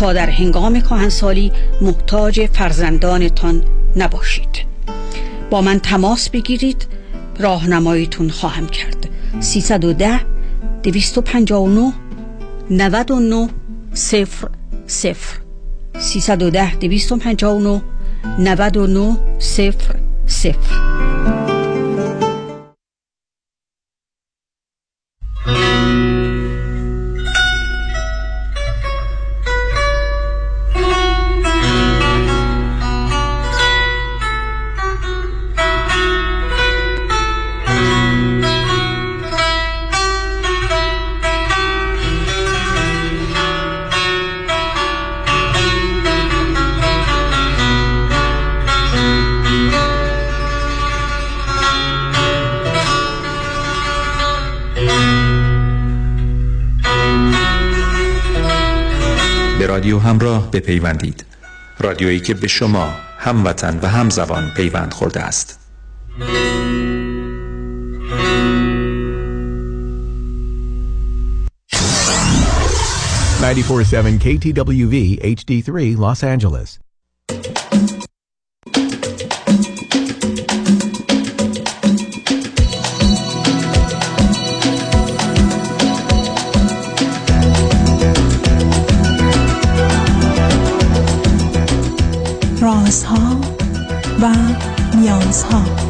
تا در هنگام کهنسالی محتاج فرزندانتان نباشید. با من تماس بگیرید. راهنماییتون خواهم کرد. 310 259 99 0 0 310 259 99 0 0 بپیوندید رادیویی که به شما هموطن و همزبان پیوند خورده است. KTWV HD3 Los Angeles. نیازها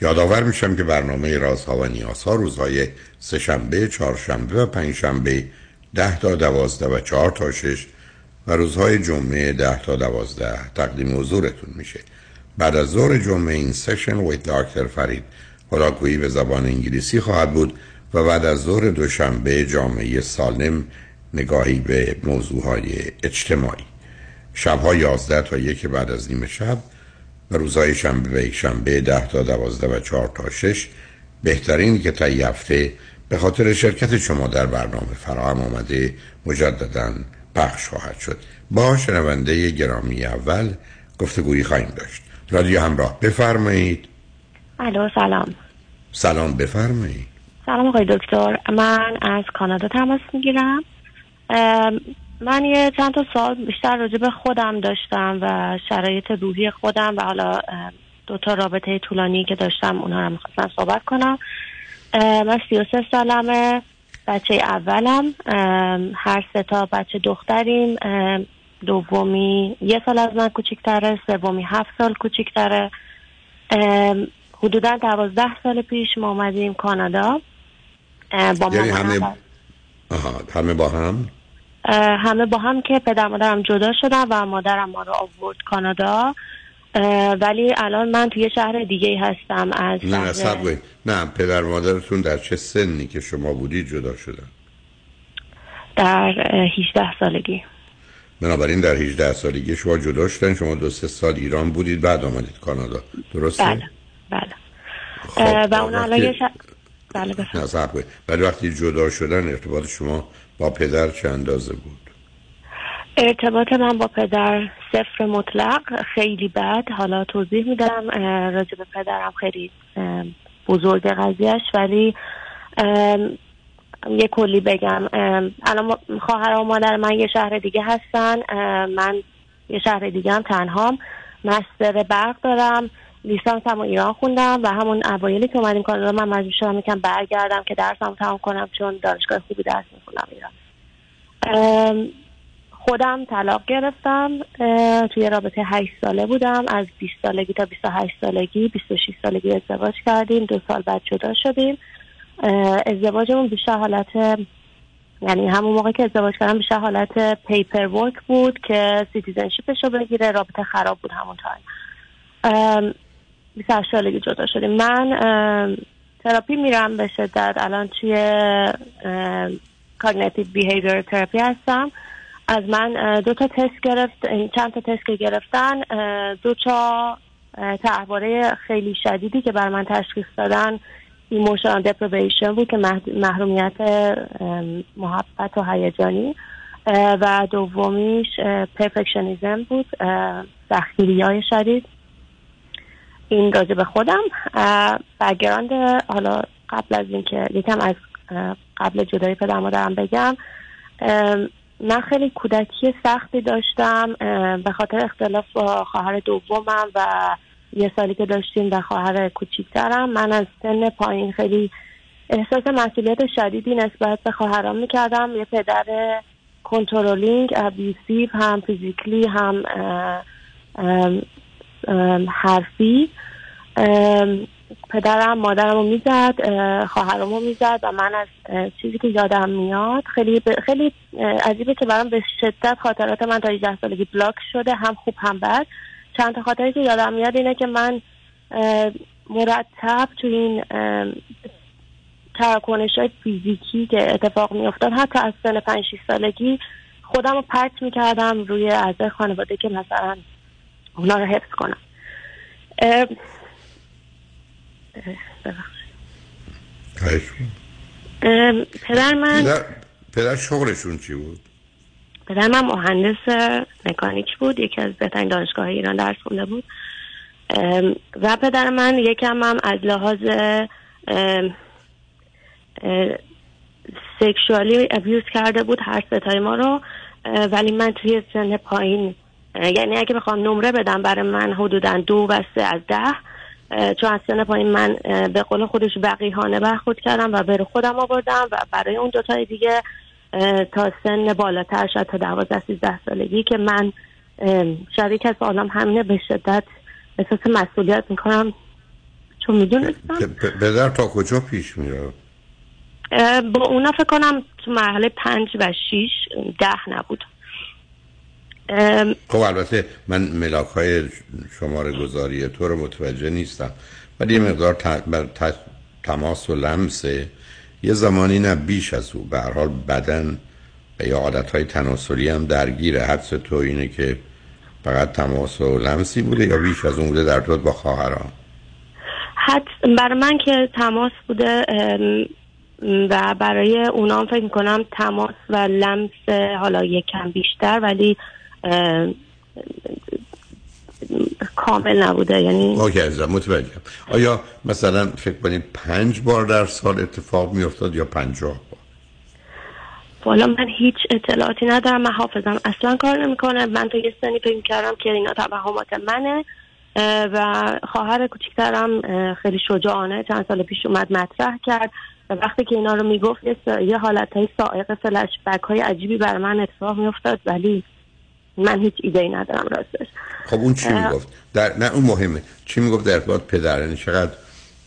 یادآور میشم که برنامه رازها و نیازها روزهای سهشنبه، چهارشنبه و پنجشنبه ده تا دوازده و چهار تا شش و روزهای جمعه ده تا دوازده تقدیم حضورتون میشه. بعد از ظهر جمعه این سشن ویت داکتر فرید خداگویی به زبان انگلیسی خواهد بود و بعد از ظهر دوشنبه جامعه سالم نگاهی به موضوعهای اجتماعی. شبها یازده تا یک بعد از نیمه شب و روزهای شنبه و شنبه ده تا دوازده و چهار تا شش بهترین که تا هفته به خاطر شرکت شما در برنامه فراهم آمده مجددا پخش خواهد شد. با شنونده گرامی اول گفتگویی خواهیم داشت. رادیو همراه بفرمایید. الو سلام. سلام بفرمایید. سلام آقای دکتر. من از کانادا تماس می‌گیرم. من یه چند تا سال بیشتر راجع به خودم داشتم و شرایط روحی خودم و حالا دو تا رابطه طولانی که داشتم اونها رو می‌خواستم صحبت کنم. من 33 سالمه بچه اولم. هر سه تا بچه دختریم. دومی یه سال از من کوچیکتره سومی هفت سال کوچیکتره. حدودا دوازده سال پیش ما اومدیم کانادا. با یعنی همه... همه با هم؟ همه با هم که پدر مادرم جدا شدن و مادرم ما رو آورد کانادا. ولی الان من توی شهر دیگه هستم از نه نه نه پدر مادرتون در چه سنی که شما بودید جدا شدن؟ در 18 سالگی. بنابراین در 18 سالگی شما جدا شدن. شما دو سه سال ایران بودید بعد آمدید کانادا. درسته؟ بله بله. خب، و اون الان یه بله بفرمایید. ولی وقتی جدا شدن ارتباط شما با پدر چه اندازه بود؟ ارتباط من با پدر صفر مطلق خیلی بد. حالا توضیح میدم. راجع به پدرم خیلی بزرگ قضیهش ولی یه کلی بگم. الان خواهر و مادر من یه شهر دیگه هستن. من یه شهر دیگه هم تنهام. مستر برق دارم. لیسانس هم ایران خوندم و همون اوایلی که اومدیم کانادا من مجبور شدم یکم برگردم که درسم تمام کنم چون دانشگاه خوبی درس می‌خونم ایران. خودم طلاق گرفتم توی رابطه 8 ساله بودم. از 20 سالگی تا 28 سالگی 26 سالگی ازدواج کردیم دو سال بعد جدا شدیم. ازدواجمون بیشتر حالت یعنی همون موقع که ازدواج کردم بیشتر حالت paperwork بود که citizenship ش رو بگیره رابطه خراب بود همون time 28 سالگی جدا شدیم. من تراپی میرم به شدت. الان توی cognitive behavior therapy هستم. از من دو تا تست گرفت چند تا تست که گرفتن دو تا طرحواره خیلی شدیدی که بر من تشخیص دادن emotional deprivation بود که محرومیت محبت و هیجانی. و دومیش perfectionism بود سختگیری های شدید. این راجع به خودم. background حالا قبل از اینکه یکم از قبل جدایی پدر مادرم بگم من خیلی کودکی سختی داشتم به خاطر اختلاف با خواهر دومم و یه سالی که داشتیم و خواهر کوچیکترم من از سن پایین خیلی احساس مسئولیت شدیدی نسبت به خواهرام می‌کردم. یه پدر کنترلینگ ابیوسیو هم فیزیکلی هم حرفی. پدرم مادرم رو می‌زد خواهرم رو می‌زد و من از چیزی که یادم میاد خیلی خیلی عجیبه که برام به شدت خاطرات من تا 18 سالگی بلاک شده هم خوب هم بد. چند تا خاطری که یادم میاد اینه که من مرتب تو این تراکنش های فیزیکی که اتفاق میافتاد حتی از سن 5 سالگی خودم رو پرت می‌کردم روی اعضای خانواده که مثلا اونا رو حفظ کنم. پدر من پدر, پدر شغلشون چی بود؟ پدر من مهندس مکانیک بود یکی از بهترین دانشگاه ایران درس خونده بود. و پدر من یکم هم از لحاظ سکشوالی ابیوز کرده بود هر ستای ما رو ولی من توی سن پایین یعنی اگه بخوام نمره بدم برای من حدودا دو و سه از ده چون از سن پایین من به قول خودش بقیهانه برخورد کردم و بر خودم آوردم و برای اون دوتای دیگه تا سن بالاتر شد تا دوازده سیزده سالگی که من شریک از عالم همینه به شدت احساس مسئولیت می‌کنم. چون می‌دونستم. پدر تا کجا پیش میره؟ با اونا فکر کنم تو مرحله پنج و شیش ده نبود. خب البته من ملاک های شماره گذاری تو رو متوجه نیستم. ولی یه مقدار بر تماس و لمسه. یه زمانی نه بیش از او. به حال بدن یا عادت های تناسلی هم درگیره. حدس تو اینه که فقط تماس و لمسی بوده یا بیش از اون بوده در طور با خواهران؟ حد برای من که تماس بوده و برای اونام فکر می‌کنم تماس و لمس حالا یکم بیشتر ولی کامل نبوده یعنی اوکی عزیزم متوجهم. آیا مثلا فکر کنید پنج بار در سال اتفاق میافتاد یا پنجاه بار؟ والا من هیچ اطلاعاتی ندارم من حافظم. اصلا کار نمی‌کنه. من تا یه سنی فکر کردم که اینا توهمات منه و خواهر کوچیکترم خیلی شجاعانه چند سال پیش اومد مطرح کرد. و وقتی که اینا رو می‌گفت یه حالت های سائق فلش بک های عجیبی بر من اتفاق میافتاد. ولی من هیچ ایده ای ندارم راستش. خب اون چی می‌گفت؟ در نه اون مهمه. چی می‌گفت در ارتباط پدر؟ یعنی چقدر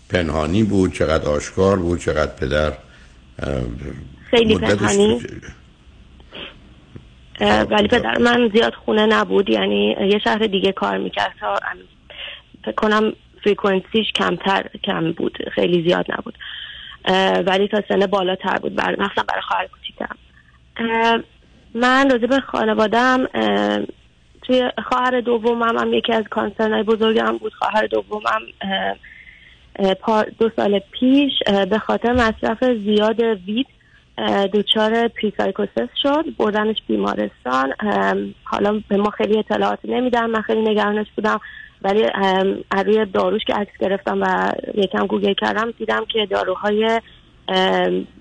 پنهانی بود چقدر آشکار بود چقدر پدر خیلی پنهانی. ولی پدر من زیاد خونه نبود. یعنی یه شهر دیگه کار می‌کرد تا فکر کنم فریکونسیش کمتر کم بود. خیلی زیاد نبود. ولی تا سن بالاتر بود. بر مثلا برای خواهر کوچیکم. من راجع به خانوادم توی خواهر دومم هم یکی از concern های بزرگم بود. خواهر دومم دو سال پیش به خاطر مصرف زیاد weed دوچار psychosis شد بردنش بیمارستان. حالا به ما خیلی اطلاعات نمیدن من خیلی نگرانش بودم. ولی روی داروش که عکس گرفتم و یکم گوگل کردم دیدم که داروهای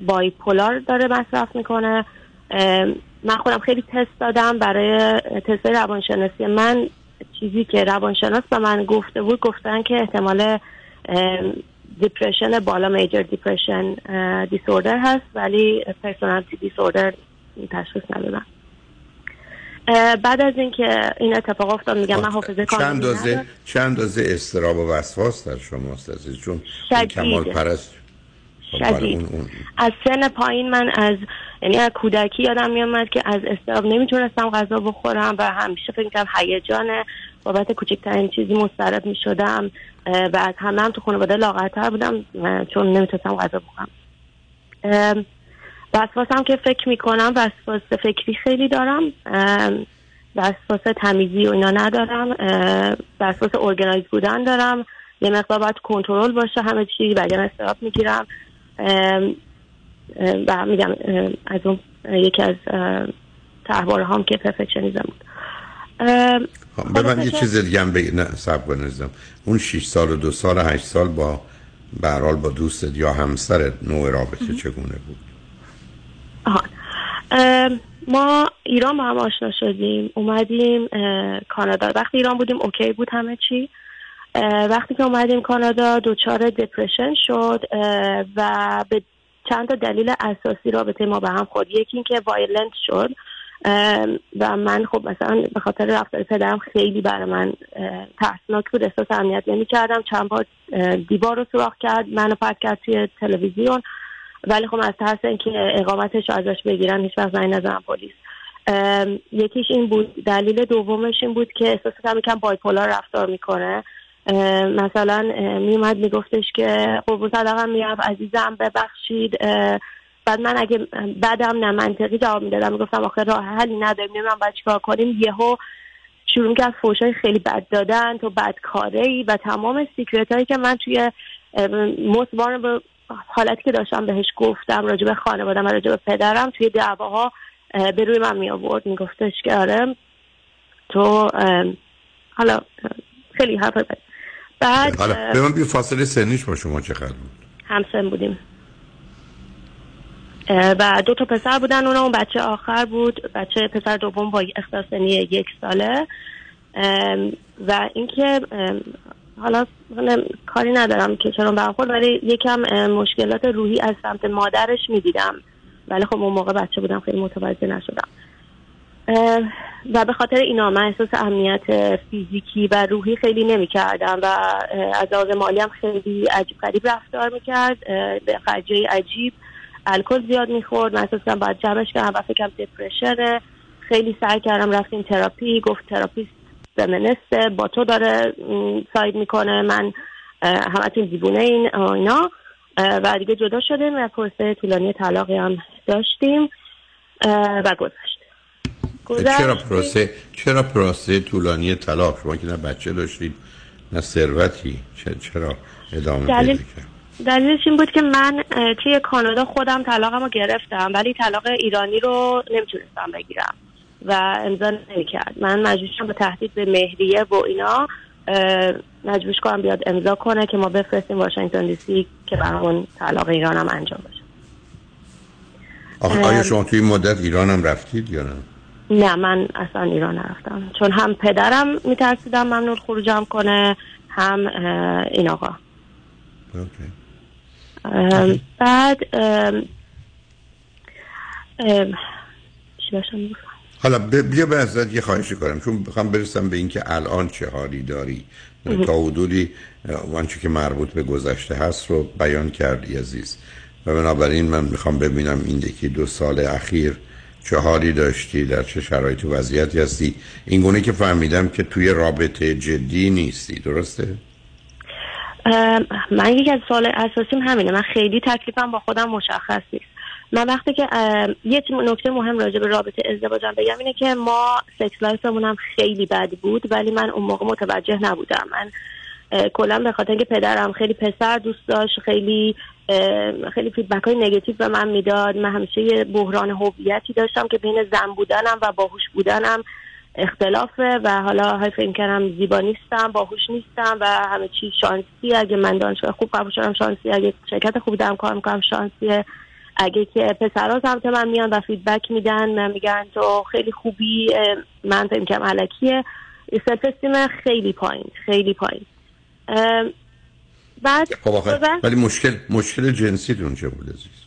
bipolar داره مصرف می‌کنه. من خودم خیلی تست دادم برای تست روانشناسی من. چیزی که روانشناس به من گفته بود گفتن که احتمال depression بالا major depression disorder هست ولی personality disorder تشخیص ندادن بعد از اینکه این اتفاق افتاد میگم من حافظه چند اندازه چند اندازه اضطراب و وسواس در شماست؟ عزیز چون کمال پرست خب، شدید. از سن پایین من از یعنی از کودکی یادم میامد که از استراب نمی‌تونستم غذا بخورم و همیشه فکر کنم هیجان بابت کوچکترین چیزی مضطرب می‌شدم و از همه هم تو خانواده لاغرتر بودم چون نمی‌تونستم غذا بخورم. وسواسم که فکر می‌کنم وسواس فکری خیلی دارم وسواس تمیزی و اینا ندارم وسواس ارگنایز بودن دارم. یه مقدار باید کنترل باشه همه چی وگرنه استراب می‌گیرم. و میگم از اون یکی از تحواره هم که پرفکشنیزم بود. خب، به من یه چیز دیگه هم بگی. نه سب اون 6 سال و دو سال و 8 سال با برحال با دوستت یا همسر نوع رابطه چگونه بود؟ آها. ما ایران با هم آشنا شدیم اومدیم کانادا. وقتی ایران بودیم okay بود همه چی. وقتی که اومدیم کانادا دوچار depression شد و به چند تا دلیل اساسی رابطه ما به هم خورد. یکی اینکه violent شد و من خب مثلا به خاطر رفتار پدرم خیلی برای من ترسناک بود احساس امنیت نمی کردم چند بار دیوار رو سوراخ کرد منو پرت کرد توی تلویزیون. ولی خب از ترس اینکه اقامتش ازش بگیرن هیچ وقت زنگ نزنم پلیس. یکیش این بود. دلیل دومش این بود که احساس کردم یکم بایپولار رفتار می‌کنه. مثلا میومد میگفتش که قربون صدقم میرم عزیزم ببخشید. بعد من اگه بعدم نه منطقی جواب می‌دادم. می‌گفتم آخه راه حلی نداریم. نمی‌دونم باید چیکار کنیم. یهو شروع کرد فوشای خیلی بد دادن. تو بدکاره ای و تمام سیکرت هایی که من توی مصبان به حالتی که داشتم بهش گفتم راجع به خانوادم و راجع به پدرم توی دعواها به روی من می آورد میگفتش که آره تو حالا خیلی حرف بعد حالا به من بی فاصله سنیش با شما چقدر بود؟ همسن بودیم. و دو تا پسر بودن اونا اون بچه آخر بود. بچه پسر دوم با اختلاف سنی یک ساله. و اینکه حالا کاری ندارم که چرا برخورد ولی یکم مشکلات روحی از سمت مادرش می‌دیدم. ولی خب اون موقع بچه بودم خیلی متوجه نشدم. و به خاطر اینا من احساس امنیت فیزیکی و روحی خیلی نمی کردم و از لحاظ مالی هم خیلی عجیب غریب رفتار می‌کرد. ولخرجی عجیب الکل زیاد می‌خورد. من احساس باید جمعش کنم و فکرم depression ه خیلی سعی کردم رفتیم تراپی. گفت therapist feminist ه با تو داره ساید می‌کنه. من همتون دیوونه این اینا. و دیگه جدا شدیم و پرسه طولانی طلاقی هم داشتیم. و گذشت. چرا پروسه چرا پروسه طولانی طلاق؟ شما که نه بچه داشتید نه ثروتی. چرا ادامه دلیل... دلیلش این بود که من توی کانادا خودم طلاقم رو گرفتم ولی طلاق ایرانی رو نمی‌تونستم بگیرم و امضا نمی‌کرد. من مجبور شدم به تهدید به مهریه و اینا مجبور کنم بیاد امضا کنه که ما بفرستیم واشنگتن دی سی که برامون طلاق ایران هم انجام بشه. آیا شما توی مدت ایران هم رفتید یا نه؟ نه من اصلا ایران نرفتم. چون هم پدرم میترسیدم ممنون خروجم کنه هم این آقا. بعد چی حالا بیا به ازت یه خواهشی کنم. چون بخوام برسم به اینکه الان چه حالی داری. تا حدودی وانچه که مربوط به گذشته هست رو بیان کردی عزیز. و بنابراین من می‌خوام ببینم این یکی دو سال اخیر چه حالی داشتی در چه شرایط و وضعیتی هستی؟ این گونه که فهمیدم که توی رابطه جدی نیستی درسته؟ من یکی از سال اساسیم همینه. من خیلی تکلیفم با خودم مشخص نیست. من وقتی که یه نکته مهم راجع به رابطه ازدواجم بگم اینه که ما sex life مون هم خیلی بد بود ولی من اون موقع متوجه نبودم. من کلا به خاطر اینکه پدرم خیلی پسر دوست داشت خیلی خیلی feedback های نگاتیو به من می‌داد. من همیشه یه بحران هویتی داشتم که بین زن بودنم و باهوش بودنم اختلافه و حالا های فکر کردم زیبا نیستم باهوش نیستم و همه چی شانسی. اگه من دانشگاه خوب قبول شدم شانسی اگه شرکت خوب دارم کار می‌کنم شانسیه. اگه که پسرها سمت من میان و feedback میدن میگن تو خیلی خوبی من فکر کردم الکیه. self خیلی پایین خیلی پایین. بعد خب ولی مشکل مشکل جنسیتون چه بود عزیز.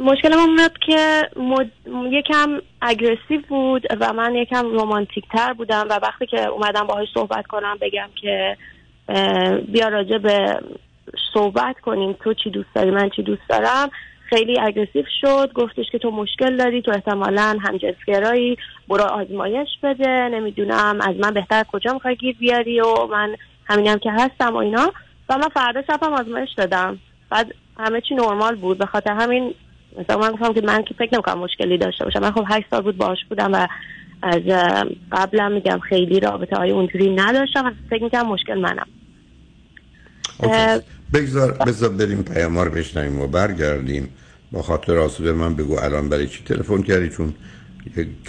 مشکل من بود که مد... یکم aggressive بود و من یکم romantic تر بودم و وقتی که اومدم باهاش صحبت کنم بگم که بیا راجع به صحبت کنیم تو چی دوست داری من چی دوست دارم. خیلی اگرسیو شد گفتش که تو مشکل داری تو احتمالا همجنسگرایی برو آزمایش بده نمی‌دونم از من بهتر کجا می‌خوای گیر بیاری و من همینم که هستم و اینا. و من فردا شبم آزمایش دادم. بعد همه چی نرمال بود. به خاطر همین مثلا من گفتم که من که فکر نمی‌کنم مشکلی داشته باشم. من خب هشت سال بود باش بودم و از قبلا میگم خیلی رابطه های اونجوری نداشتم فکر می‌کنم مشکل منم. بگذار بذار بریم پیام رو بشنیم و برگردیم. با خاطر آسوده من بگو الان برای چی تلفن کردی؟ چون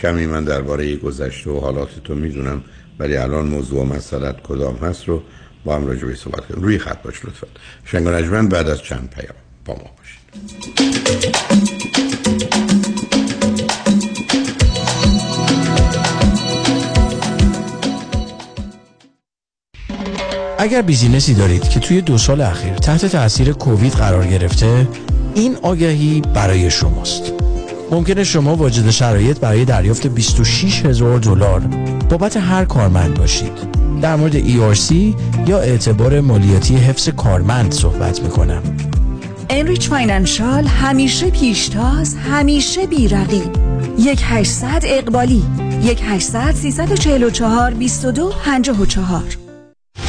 کمی من درباره گذشته و حالات تو می‌دونم ولی الان موضوع و مسئلت کدام هست رو با هم راجع صحبت کنیم. روی خط باش لطفا. شنگ بعد از چند پیام با ما باشید. اگر business ی دارید که توی دو سال اخیر تحت تاثیر کووید قرار گرفته این آگهی برای شماست. ممکنه شما واجد شرایط برای دریافت 26 هزار دلار بابت هر کارمند باشید. در مورد ERC یا اعتبار مالیاتی حفظ کارمند صحبت می‌کنم. انریچ فاینانشال همیشه پیشتاز همیشه بی‌رقیب یک هشتصد اقبالی یک هشتصد سیصد و چهار بیست و دو و چهار.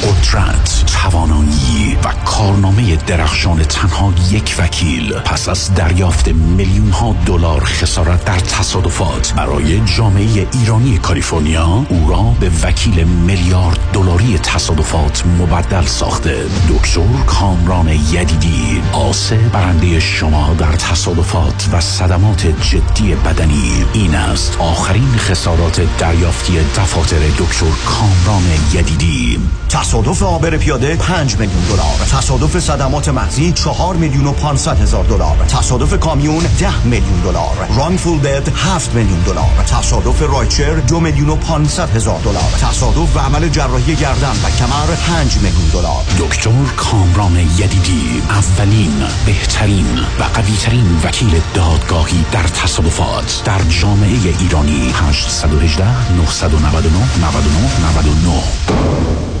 قدرت توانایی و کارنامه درخشان تنها یک وکیل پس از دریافت میلیون ها دلار خسارت در تصادفات برای جامعه ایرانی کالیفرنیا او را به وکیل میلیارد دلاری تصادفات مبدل ساخته. دکتر کامران یدیدی آسه برنده شما در تصادفات و صدمات جدی بدنی. این است آخرین خسارات دریافتی دفاتر دکتر کامران یدیدی. تصادف آبر پیاده 5 میلیون دلار. تصادف صدمات مغزی 4 میلیون و 500 هزار دلار. تصادف کامیون 10 میلیون دلار. رانفول دد 7 میلیون دلار. تصادف رایچر 2 میلیون و 500 هزار دلار. تصادف و عمل جراحی گردن و کمر 5 میلیون دلار. دکتر کامران یدیدی اولین بهترین و قویترین وکیل دادگاهی در تصادفات در جامعه ایرانی. 818 999 99 99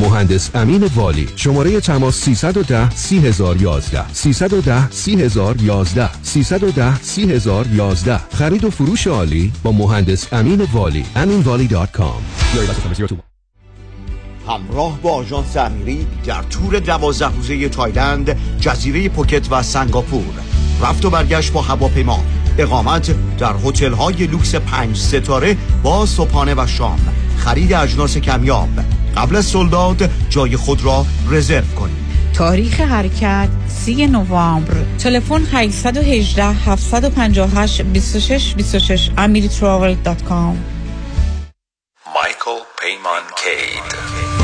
مهندس امین والی. شماره تماس 310 3011 310 3011 310 3011 خرید و فروش عالی با مهندس امین والی. aminvali.com همراه با آژانس امیری در تور دوازده روزه تایلند جزیره پوکت و سنگاپور. رفت و برگشت با هواپیما. اقامت در هتل های لوکس پنج ستاره با صبحانه و شام. خرید اجناس کمیاب. قبل از sold out جای خود را رزرو کنید تاریخ حرکت 3 نوامبر. تلفن 818 758 26 26 amiritravel.com مایکل پیمان کید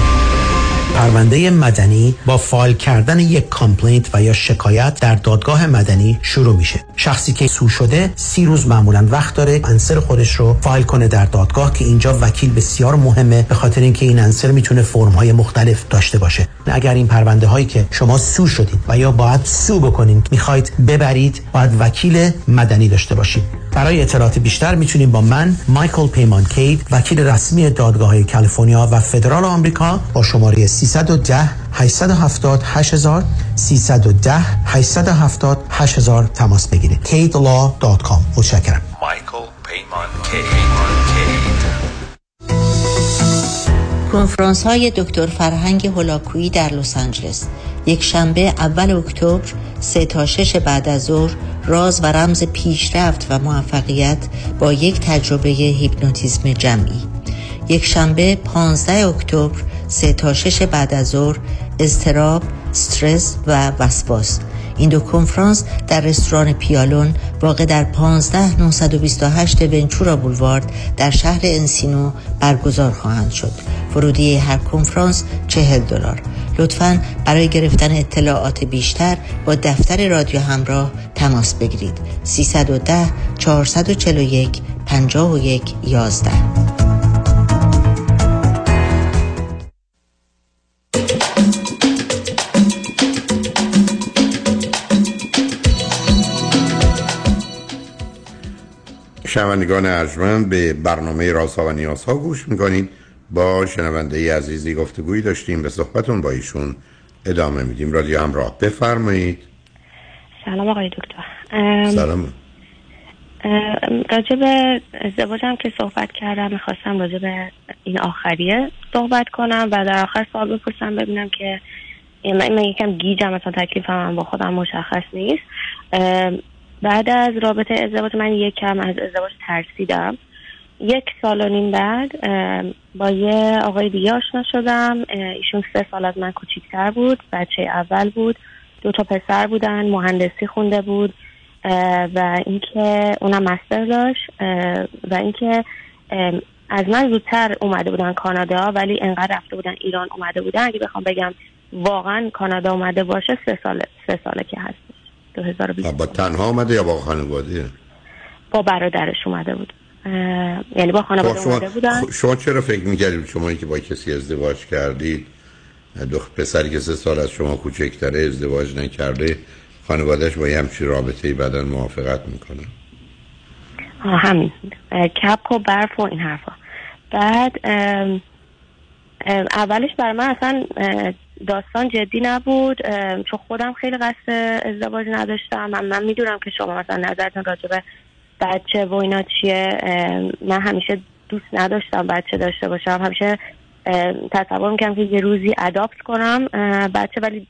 پرونده مدنی با فایل کردن یک complaint و یا شکایت در دادگاه مدنی شروع میشه. شخصی که sue شده سی روز معمولا وقت داره answer خودش رو فایل کنه در دادگاه که اینجا وکیل بسیار مهمه به خاطر اینکه این answer می‌تونه فرم های مختلف داشته باشه. اگر این پرونده هایی که شما سو شدید و یا باید سو بکنید می‌خواید ببرید باید وکیل مدنی داشته باشید برای اطلاعات بیشتر می‌تونید با من مایکل پیمان کید وکیل رسمی دادگاه کالیفرنیا و فدرال آمریکا با شماره 310 870 8000 310 870 8000 تماس بگیرید. kidlaw.com متشکرم. مایکل پیمان کید کنفرانس های دکتر فرهنگ هولاکویی در لس آنجلس. یک شنبه اول اکتبر سه تا شش بعد از ظهر راز و رمز پیشرفت و موفقیت با یک تجربه هیپنوتیزم جمعی. یک شنبه 15 اکتبر سه تا شش بعد از ظهر اضطراب استرس و وسواس. این دو کنفرانس در رستوران پیالون واقع در 15 928 ونچورا بولوارد در شهر انسینو برگزار خواهند شد. ورودی هر کنفرانس 40 دلار. لطفا برای گرفتن اطلاعات بیشتر با دفتر رادیو همراه تماس بگیرید. 310 441 51 11 شنوندگان ارجمند به برنامه رازها و نیازها گوش می‌کنید. با شنونده عزیزی گفتگویی داشتیم به صحبتون با ایشون ادامه میدیم. رادیو همراه بفرمایید. سلام آقای دکتر. سلام. راجع به ازدواجم که صحبت کردم می‌خواستم راجع به این آخریه صحبت کنم و در آخر سوال بپرسم ببینم که من, من یکم گیجم مثلا تکلیفم هم با خودم مشخص نیست. بعد از رابطه ازدواج من یکم از ازدواج ترسیدم. یک سال و نیم بعد با یه آقای دیگه آشنا شدم. ایشون سه سال از من کوچیکتر بود بچه اول بود. دو تا پسر بودن مهندسی خونده بود. و اینکه اونم مستر داشت. و اینکه از من زودتر اومده بودن کانادا ولی انقدر رفته بودن ایران اومده بودن. اگه بخوام بگم واقعا کانادا اومده باشه سه ساله سه ساله که هست. 2020 با تنها اومده یا با خانواده؟ با برادرش اومده بود. یعنی با خانواده شما اومده بودن. شما چرا فکر می‌کردید شما که با کسی ازدواج کردید؟ دو پسری که سه سال از شما کوچکتره ازدواج نکرده خانوادهش با یه همچی رابطه بعدا موافقت می‌کنه؟ آه، همین. کپ و برف و این حرفا. بعد اولش برای من اصلا داستان جدی نبود چون خودم خیلی قصد ازدواج نداشتم. من, من می‌دونم که شما مثلا نظرتون راجع به بچه و اینا چیه. من همیشه دوست نداشتم بچه داشته باشم. همیشه تصور می‌کنم که یه روزی اداپت کنم بچه ولی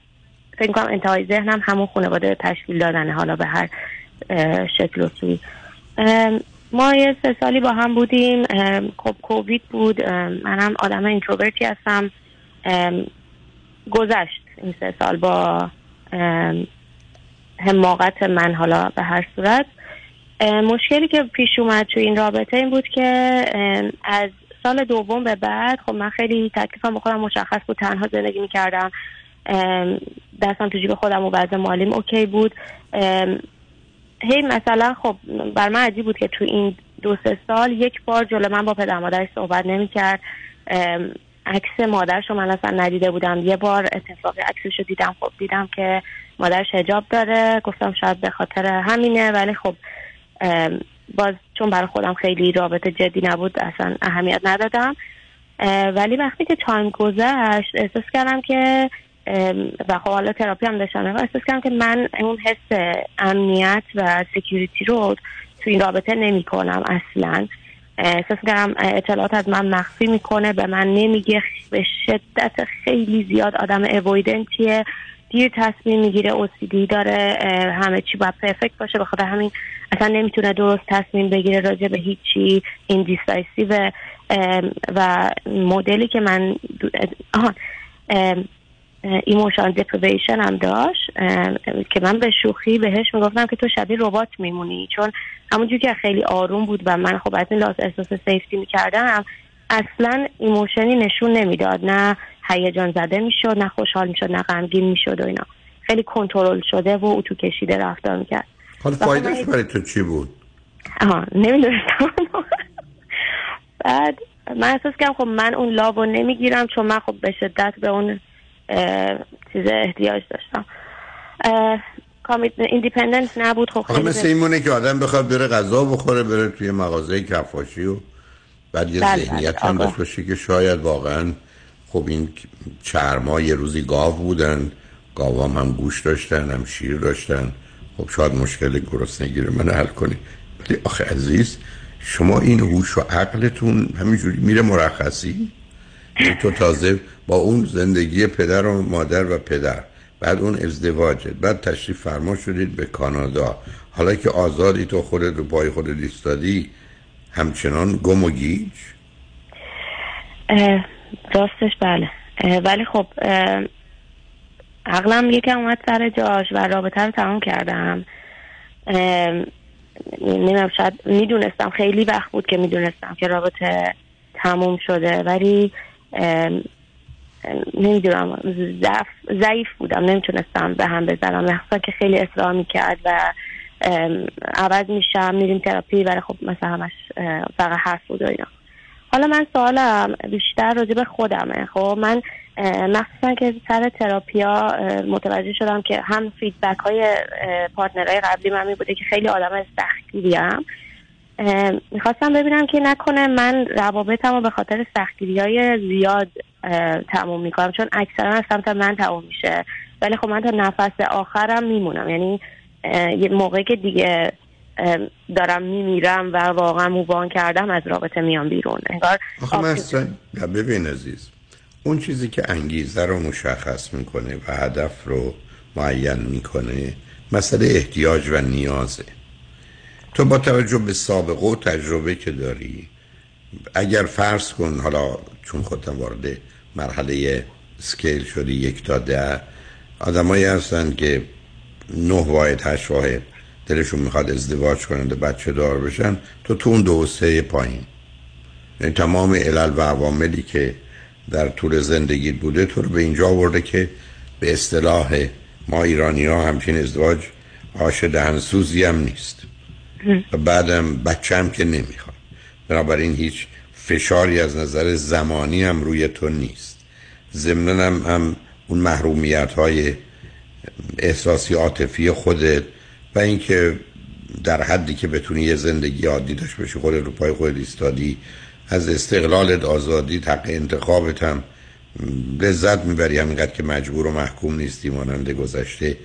فکر کنم انتهای ذهنم همون خانواده تشکیل دادنه حالا به هر شکل و سوی. ما یه سه سالی با هم بودیم. خب کووید بود. منم آدم introvert ی هستم. گذشت این سه سال با حماقت من حالا به هر صورت. مشکلی که پیش اومد تو این رابطه این بود که از سال دوم به بعد خب من خیلی تکلیفم با خودم مشخص بود تنها زندگی می‌کردم. دستم تو جیب خودم و وضع مالیم okay بود. هی مثلا خب بر من عجیب بود که تو این دو سه سال یک بار جلو من با پدر مادرش صحبت نمی‌کرد. عکس مادرش رو من اصلا ندیده بودم. یه بار اتفاقی عکسش رو دیدم خب دیدم که مادرش حجاب داره. گفتم شاید به خاطر همینه ولی خب باز چون برای خودم خیلی رابطه جدی نبود اصلا اهمیت ندادم. ولی وقتی که time گذشت احساس کردم که و خب حالا تراپی هم داشتم احساس کردم که من اون حس امنیت و security رو تو این رابطه نمی کنم اصلا. احساس کردم اطلاعات از من مخفی می‌کنه به من نمیگه. به شدت خیلی زیاد آدم avoidant یه دیر تصمیم می‌گیره OCD داره همه چی باید perfect باشه. بخاطر همین اصلا نمی‌تونه درست تصمیم بگیره راجع به هیچی. indecisive و مدلی که من آها emotional deprivation هم داشت که من به شوخی بهش می‌گفتم که تو شبیه ربات میمونی. چون همونجور که خیلی آروم بود و من خب از این لحاظ احساس safety می‌کردم اصلا emotion ی نشون نمی‌داد. نه هیجان زده می‌شد نه خوشحال می‌شد نه غمگین می‌شد و اینا. خیلی کنترل شده و اتو کشیده رفتار می‌کرد. حالا فایدهش برای تو چی بود؟ آها نمی‌دونستم. بعد من احساس کردم خب من اون love و نمی‌گیرم چون من خب به شدت به اون چیز احتیاج داشتم. ایندیپندنت نبود. خب خیلی مثل این مونه که آدم بخواد بره غذا بخوره بره توی مغازه کفاشی و بعد یه بله، ذهنیت بله، هم آقا. داشت باشه که شاید واقعا خب این چرما یه روزی گاو بودن. گاوام هم گوش داشتن هم شیر داشتن. خب شاید مشکل گرسنگی رو من حل کنی. ولی آخه عزیز شما این هوش و عقلتون همینجوری میره مرخصی؟ تو تازه با اون زندگی پدر و مادر و پدر. بعد اون ازدواجت بعد تشریف فرما شدید به کانادا. حالا که آزادی تو خودت رو پای خودت ایستادی همچنان گم و گیج؟ راستش بله. ولی خب عقلم یکم اومد سر جاش و رابطه رو تمام کردم. نمی‌دونم شاید می‌دونستم خیلی وقت بود که می‌دونستم که رابطه تموم شده ولی نمی‌دونم ضعف ضعیف بودم نمی‌تونستم به هم بزنم. مخصوصا که خیلی اصرار می‌کرد و عوض میشم میریم تراپی ولی خب مثلا همش فقط حرف بود و اینا. حالا من سوالم بیشتر راجع به خودمه. خب من مخصوصا که سر تراپیا متوجه شدم که هم feedback های partner های قبلی من می بوده که خیلی آدم سختگیریم. می‌خواستم ببینم که نکنه من روابطم رو به خاطر سختگیری های زیاد تموم می‌کنم. چون اکثرا از سمت من تموم میشه. ولی خب من تا نفس آخرم میمونم. یعنی یه موقعی که دیگه دارم میمیرم و واقعا موبان کردم از رابطه میام بیرون. انگار اصلا ببین عزیز. اون چیزی که انگیزه رو مشخص می‌کنه و هدف رو معین می‌کنه مسئله احتیاج و نیازه. تو با توجه به سابقه و تجربه که داری اگر فرض کن حالا چون خودم وارد مرحله سکیل شدی یک تا ده آدمایی هستن که نه واحد هشت واحد دلشون می‌خواد ازدواج کنند و بچه دار بشن تو تو اون دو سه پایین. یعنی تمام علل و عواملی که در طول زندگی بوده تو رو به اینجا آورده که به اصطلاح ما ایرانی ها همچین ازدواج آش دهنسوزی هم نیست. بعدم بچه هم که نمی‌خواد. بنابراین هیچ فشاری از نظر زمانی هم روی تو نیست. ضمن هم, هم اون محرومیت های احساسی عاطفی خودت و اینکه در حدی که بتونی یه زندگی عادی داشت باشی خودت رو پای خودت ایستادی از استقلالت آزادی حق انتخابت هم لذت می‌بری. همینقدر که مجبور و محکوم نیستی مانند گذشته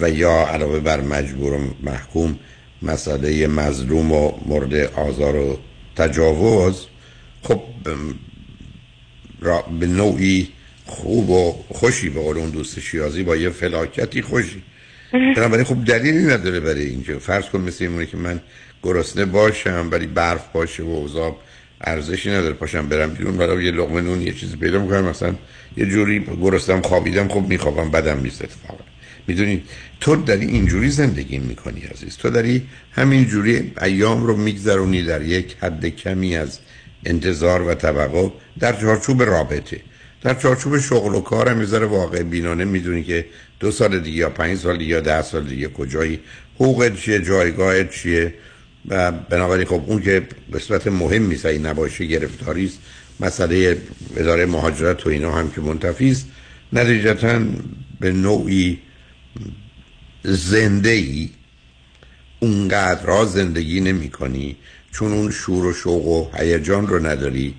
و یا علاوه بر مجبور و محکوم مسئله مظلوم و مورد آزار و تجاوز خب را به نوعی خوب و خوشی به قول اون دوست شیازی با یه فلاکتی خوشی. بنابراین خب دلیلی نداره برای اینجا فرض کن مثل این که من گرسنه باشم ولی برف باشه و اوضاع ارزشی نداره. پاشم برم بیرون برای یه لقمه نون یه چیزی پیدا می‌کنم مثلا یه جوری گرسنم خوابیدم خب میخوابم بدم نیست اتفاقا. می‌دونی؟ تو داری اینجوری زندگی می‌کنی عزیز. تو داری همین جوری ایام رو میگذرونی در یک حد کمی از انتظار و توقع در چارچوب رابطه. در چارچوب شغل و کار هم می‌ذاره واقع بینانه می‌دونی که دو سال دیگه یا پنج سال دیگه یا ده سال دیگه کجایی حقوقت چیه جایگاهت چیه و بنابراین خب اون که قسمت مهمی سعی نباشه گرفتاری است. مسئله اداره مهاجرت و اینا هم که منتفی است. نتیجتا به نوعی زنده ای اونقدرها زندگی نمی کنی. چون اون شور و شوق و هیجان رو نداری.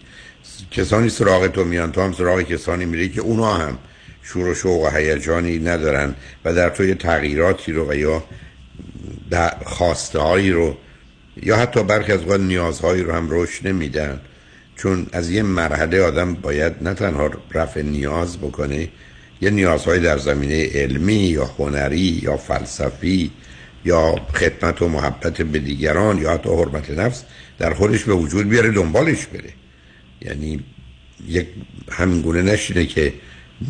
کسانی سراغ تو میان تو هم سراغ کسانی میری که اونا هم شور و شوق و هیجانی ندارن و در تو یه تغییراتی رو و یا خواسته هایی رو یا حتی برخی از اوقات نیازهایی رو هم رشد نمیدن. چون از یه مرحله آدم باید نه تنها رفع نیاز بکنه یه نیازهایی در زمینه علمی یا هنری یا فلسفی یا خدمت و محبت به دیگران یا حتی حرمت نفس در خودش به وجود بیاره دنبالش بره. یعنی یک همینگونه نشینه که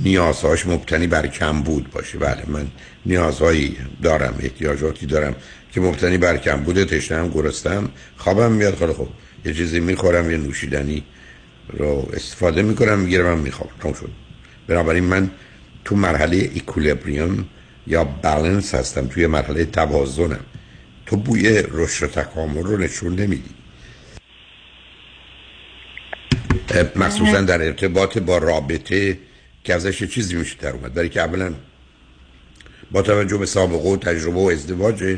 نیازهاش مبتنی بر کم بود باشه. بله من نیازهایی دارم احتیاجاتی دارم که مبتنی بر کم بوده. تشنم گرستم خوابم میاد. خیلی خب یه چیزی می‌خورم یه نوشیدنی رو استفاده می‌کنم می‌گیرم هم می‌خوام شد. بنابراین من تو مرحله ایکولیبریوم یا بالانس هستم توی مرحله توازنم. تو بوی رشد و تکامل رو نشون نمیدی. مخصوصا در ارتباط با رابطه که ازش چیزی میشه در اومد. برای که اولا با توجه به سابقه و تجربه و ازدواج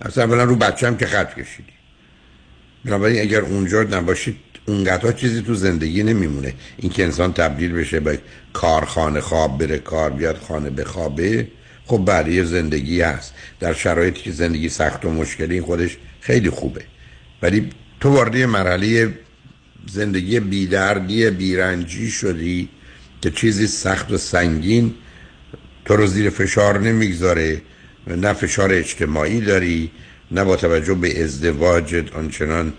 اصلا اولا رو بچه هم که خط کشیدی. بنابراین اگر اونجا نباشید اونقدر چیزی تو زندگی نمیمونه. اینکه انسان تبدیل بشه به کارخانه خواب بره کار بیاد خانه بخوابه خب برای زندگی هست. در شرایطی که زندگی سخت و مشکلی خودش خیلی خوبه. ولی تو وارد مرحله زندگی بیدردی بیرنجی شدی که چیزی سخت و سنگین تو رو زیر فشار نمی‌گذاره نه فشار اجتماعی داری نه با توجه به ازدواجت آنچنان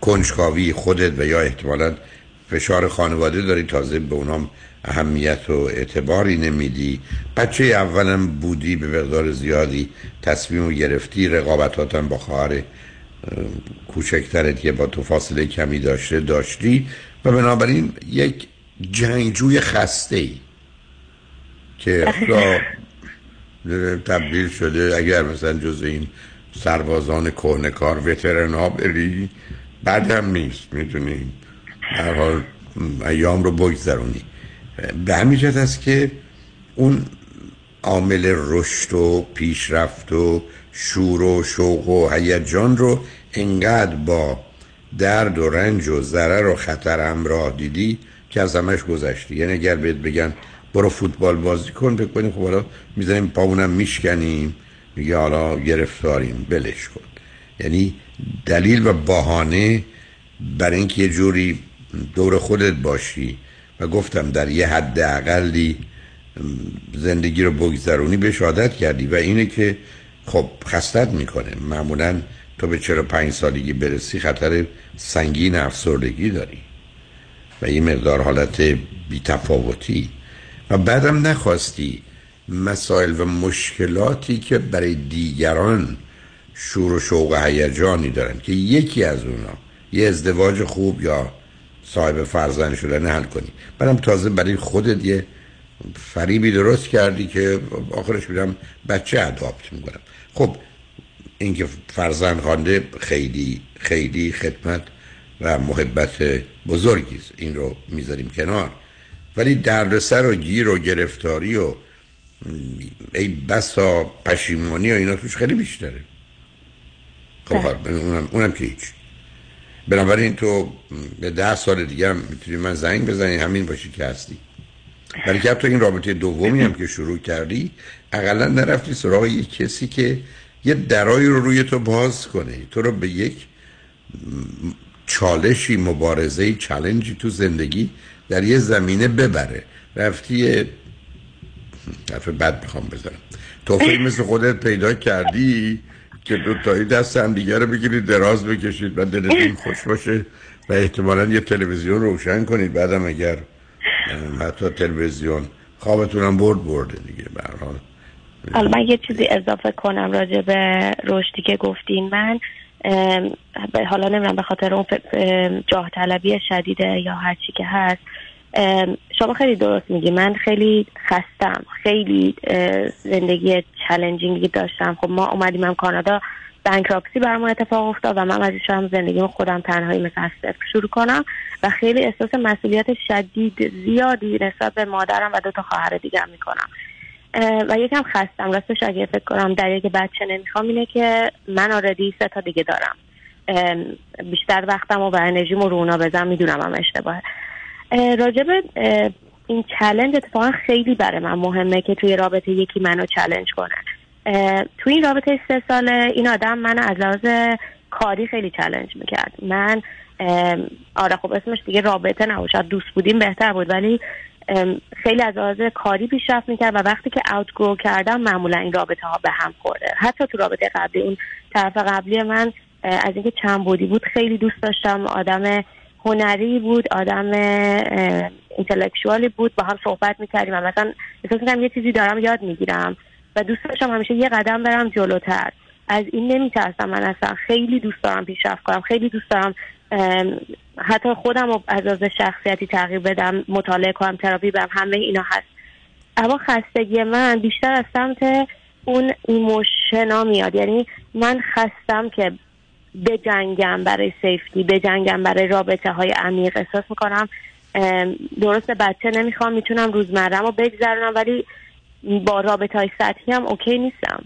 کنجکاوی خودت و یا احتمالا فشار خانواده داری تازه به اونام اهمیت و اعتباری نمیدی. بچه اولم بودی به مقدار زیادی تصمیم و گرفتی. رقابتاتم با خواهر کوچکترت که با تو فاصله کمی داشته داشتی. و بنابراین یک جنگجوی خسته ای که تبدیل شده. اگر مثلا جز این سربازان کار وترنا بری بعد هم نیست می‌دونی. هر حال ایام رو بگذرونی. به همین جهت است که اون عامل رشد و پیشرفت و شور و شوق و هیجان رو انقدر با درد و رنج و ضرر و خطر همراه دیدی که از همش گذشتی. یعنی اگر بهت بگن برو فوتبال بازی کن فکر کنیم خب حالا می‌زنیم پامونم میشکنیم. میگه حالا گرفتاریم بلش کن. یعنی دلیل و بهانه برای اینکه یه جوری دور خودت باشی و گفتم در یه حد اقلی زندگی رو بگذرونی بهش عادت کردی و اینه که خب خستت می‌کنه. معمولا تو به چرا پنج سالگی برسی خطر سنگین افسردگی داری و این مقدار حالت بیتفاوتی. و بعدم نخواستی مسائل و مشکلاتی که برای دیگران شور و شوق و هیجانی دارن که یکی از اونا یه ازدواج خوب یا صاحب فرزند شدن حل کنی. بعدم تازه برای خودت یه فریبی درست کردی که آخرش بیدم بچه اداپت می‌کنم. خب اینکه فرزند خوانده خیلی خیلی خدمت و محبت بزرگی این رو می‌ذاریم کنار. ولی دردسر و گیر و گرفتاری و ای بسا پشیمانی و اینا توش خیلی بیشتره. خب اونم, اونم که هیچ. بنابراین تو به ده سال دیگه هم می‌تونی من زنگ بزنی همین باشی که هستی. ولی که تو این رابطه دومی هم که شروع کردی اقلا نرفتی سراغ یک کسی که یه درایی رو روی تو باز کنه. تو رو به یک چالشی مبارزه چالنجی تو زندگی در یه زمینه ببره. رفتی یه حرف بد می‌خوام بزنم. توفیق مثل خودت پیدا کردی؟ که دوتایی دست هم دیگه رو بگیرید دراز بکشید و دلتون خوش باشه و احتمالا یه تلویزیون روشن کنید. بعدم اگر حتی تلویزیون خوابتون هم برد برده دیگه برحال حالا من یه چیزی اضافه کنم راجع به رشدی که گفتین من. حالا نمی‌دونم به خاطر اون جاه طلبی شدیده یا هر چی که هست. شما خیلی درست میگی. من خیلی خستم. خیلی زندگی چلنجینگی داشتم. خب ما اومدیم هم کانادا. بانکراپسی برامون اتفاق افتاد و من از هم زندگی خودم تنهایی مثل صفر شروع کنم و خیلی احساس مسئولیت شدید زیادی نسبت به مادرم و دو تا خواهر دیگه می‌کنم. و یکم خستم. راستش اگه فکر کنم در یک بچه نمی‌خوام اینه که من آردی سه تا دیگه دارم. بیشتر وقتم و, انرژیمو رو اونا بزن می‌دونم هم اشتباهه. راجب این challenge اتفاقا خیلی برای من مهمه که توی رابطه یکی منو challenge کنه. توی این رابطه سه ساله این آدم منو از لحاظ کاری خیلی challenge می‌کرد. من آره خب اسمش دیگه رابطه شاید دوست بودیم بهتر بود ولی خیلی از لحاظ کاری پیشرفت می‌کرد و وقتی که اوت کردم معمولا این رابطه ها به هم خورده حتی تو رابطه قبلی اون طرف قبلی من از اینکه چند بودی بود خیلی دوست داشتم. آدم هنری بود آدم اینتלקچوالی بود با هم صحبت می‌کردیم. و مثلا احساس یه چیزی دارم یاد می‌گیرم و دوست داشتم همیشه یه قدم برم جلوتر. از این نمیترسم من اصلا. خیلی دوست دارم پیشرفت کنم. خیلی دوست دارم حتی خودم رو از از شخصیتی تغییر بدم مطالعه کنم تراپی برم همه اینا هست. اما خستگی من بیشتر از سمت اون emotion ا میاد. یعنی من خستم که بجنگم برای safety بجنگم برای رابطه های عمیق. احساس می‌کنم درست بچه نمی‌خوام می‌تونم روزمرم رو بگذرونم ولی با رابطه های سطحی هم OK نیستم.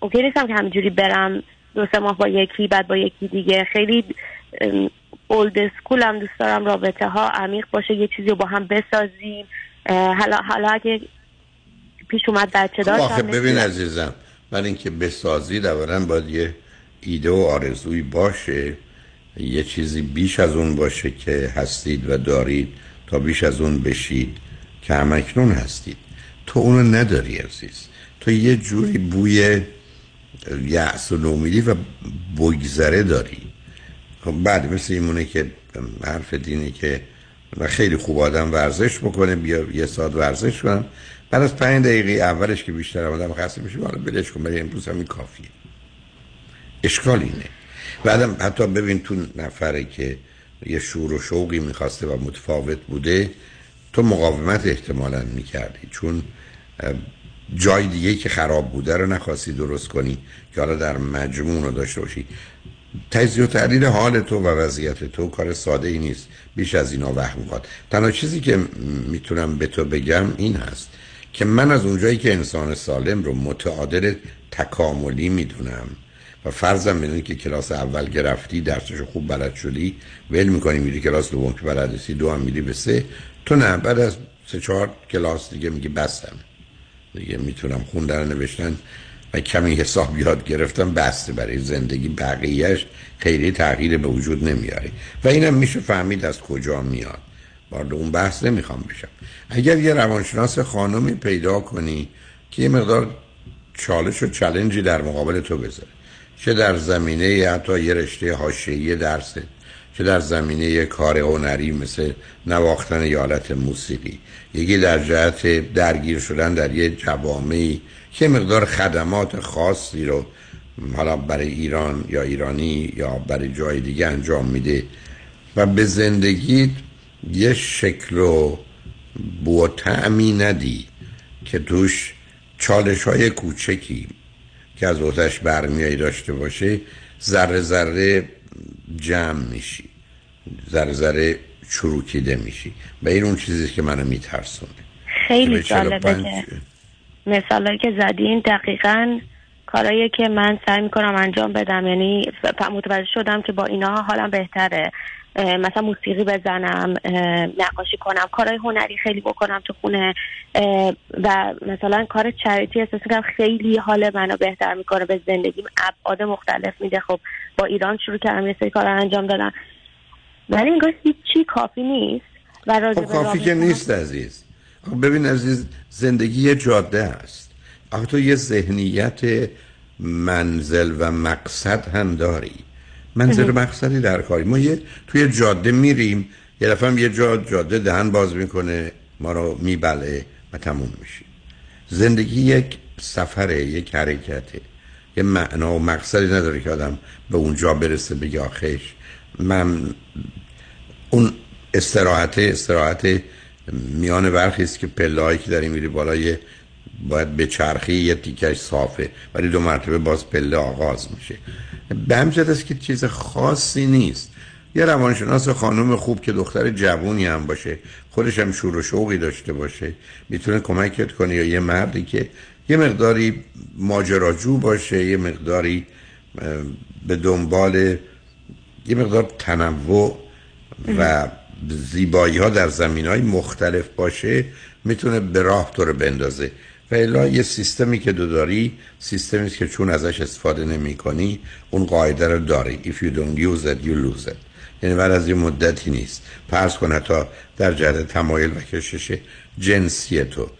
OK نیستم که همینجوری برم دو سه ماه با یکی بعد با یکی دیگه. خیلی old school هم دوست دارم رابطه ها عمیق باشه یه چیزی رو با هم بسازیم. حالا حالا اگه پیش اومد بچه خب داشتم ببین عزیزم من اینکه بسازید اولا باید یه ایده و آرزویی باشه. یه چیزی بیش از اون باشه که هستید و دارید تا بیش از اون بشید که همکنون هستید. تو اونو نداری عزیز. تو یه جوری بوی یعص و نومیدی و بگذره داری. خب بعد مثل ایمونه که حرف دینی که و خیلی خوب آدم ورزش بکنه بیا یه ساعت ورزش کنم. بعد از پنج دقیقه اولش که بیشتر آدم خسته میشه حالا بلش کن برای امروز همین کافیه. اشکال اینه. بعدم حتی ببین تو نفره که یه شور و شوقی می‌خواسته و متفاوت بوده تو مقاومت احتمالا می‌کردی. چون جای دیگه که خراب بوده رو نخواستی درست کنی که حالا در مجموع رو داشته باشی. تجزیه و تحلیل حال تو و وضعیت تو کار ساده ای نیست. بیش از اینا وهم می‌خواد تنها چیزی که می‌تونم به تو بگم این هست که من از اونجایی که انسان سالم رو متعادل تکاملی می‌دونم و فرضم بدون که کلاس اول گرفتی درسش خوب بلد شدی ول می‌کنی میری کلاس دوم که بلد دو هم میری به سه. تو نه بعد از سه چهار کلاس دیگه میگی بستم. دیگه می‌تونم خوندن نوشتن و کمی حساب یاد گرفتم بسته برای زندگی بقیهش خیلی تغییر به وجود نمیاره. و اینم میشه فهمید از کجا میاد. وارد اون بحث نمی‌خوام بشم. اگر یه روانشناس خانمی پیدا کنی که یه مقدار چالش و چلنجی در مقابل تو بذاره. چه در زمینه حتی یه رشته حاشیه‌ای درسه چه در زمینه کار هنری مثل نواختن یالت موسیقی. یکی در جهت درگیر شدن در یه جوامعی که مقدار خدمات خاصی رو حالا برای ایران یا ایرانی یا برای جای دیگه انجام میده و به زندگی یه شکل و بو تعمی ندی که توش چالش های کوچکی که از اوتش برمیایی داشته باشه ذره ذره جمع میشی ذره ذره چروکیده میشی. و این اون چیزی که منو میترسونه. خیلی جالبه که مثالی که زدین دقیقا کارایی که من سعی می‌کنم انجام بدم یعنی متوجه شدم که با اینا حالم بهتره. مثلا موسیقی بزنم نقاشی کنم کارهای هنری خیلی بکنم تو خونه و مثلا کار چریتی احساس می‌کنم خیلی حال منو بهتر می‌کنه به زندگیم ابعاد مختلف میده. خب با ایران شروع کردم یه سری کار انجام دادم. ولی انگار چی کافی نیست و خب کافی که نیست عزیز. خب ببین عزیز زندگی یه جاده است. آخه تو یه ذهنیت منزل و مقصد هم داری. منزل مقصدی در کاری ما یه توی جاده میریم یه دفعه یه جا جاده دهن باز می‌کنه ما رو میبله و تموم میشیم زندگی یک سفره یک حرکته. یه معنا و مقصدی نداره که آدم به اونجا برسه بگه آخش من اون استراحت استراحت میان برخی است که پلهایی که داری میری بالای باید به چرخی یه تیکش صافه. ولی دو مرتبه باز پله آغاز میشه. به همجد است که چیز خاصی نیست. یه روانشناس خانم خوب که دختر جوونی هم باشه خودش هم شور و شوقی داشته باشه می‌تونه کمکت کنه یا یه مردی که یه مقداری ماجراجو باشه یه مقداری به دنبال یه مقدار تنوع و زیبایی ها در زمین های مختلف باشه می‌تونه به راه تو رو بندازه. و الا یه سیستمی که دو داری سیستمی که چون ازش استفاده نمی کنی اون قاعده رو داری. If you don't use it you lose it. یعنی بعد از یه مدتی نیست. پرس کن حتی در جهت تمایل و کشش جنسی تو.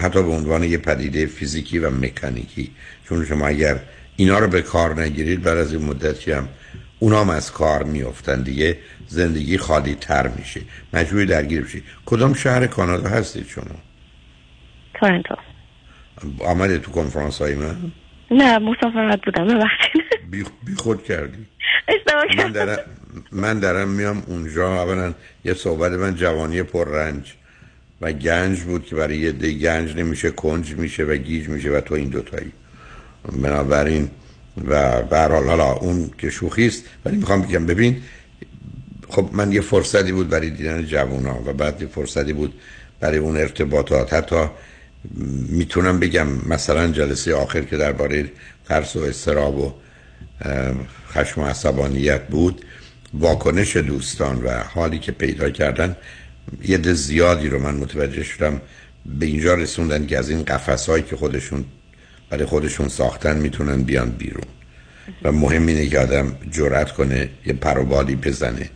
حتی به عنوان یه پدیده فیزیکی و مکانیکی. چون شما اگر اینا رو به کار نگیرید بعد از این مدتی هم اونام از کار میافتن دیگه زندگی خالی تر میشه. مجبوری درگیر بشی کدام شهر کانادا هستید شما؟ تورنتو. آمده تو کنفرانس های من؟ نه مسافرت بودم ببخشید. بی, بی خود کردی. من دارم من دارم میام اونجا اولا یه صحبت من جوانی پر رنج و گنج بود که برای یه دی گنج نمیشه کنج میشه و گیج میشه و تو این دوتایی. بنابراین و به هر حال حالا اون که شوخی است ولی می‌خوام بگم ببین خب من یه فرصتی بود برای دیدن جوونا و بعد یه فرصتی بود برای اون ارتباطات. حتی می‌تونم بگم مثلا جلسه آخر که درباره ترس و استراب و خشم و عصبانیت بود واکنش دوستان و حالی که پیدا کردن یه ده زیادی رو من متوجه شدم به اینجا رسوندن که از این قفس هایی که خودشون برای خودشون ساختن می‌تونن بیان بیرون. و مهم اینه که آدم جرأت کنه یه پروبالی بزنه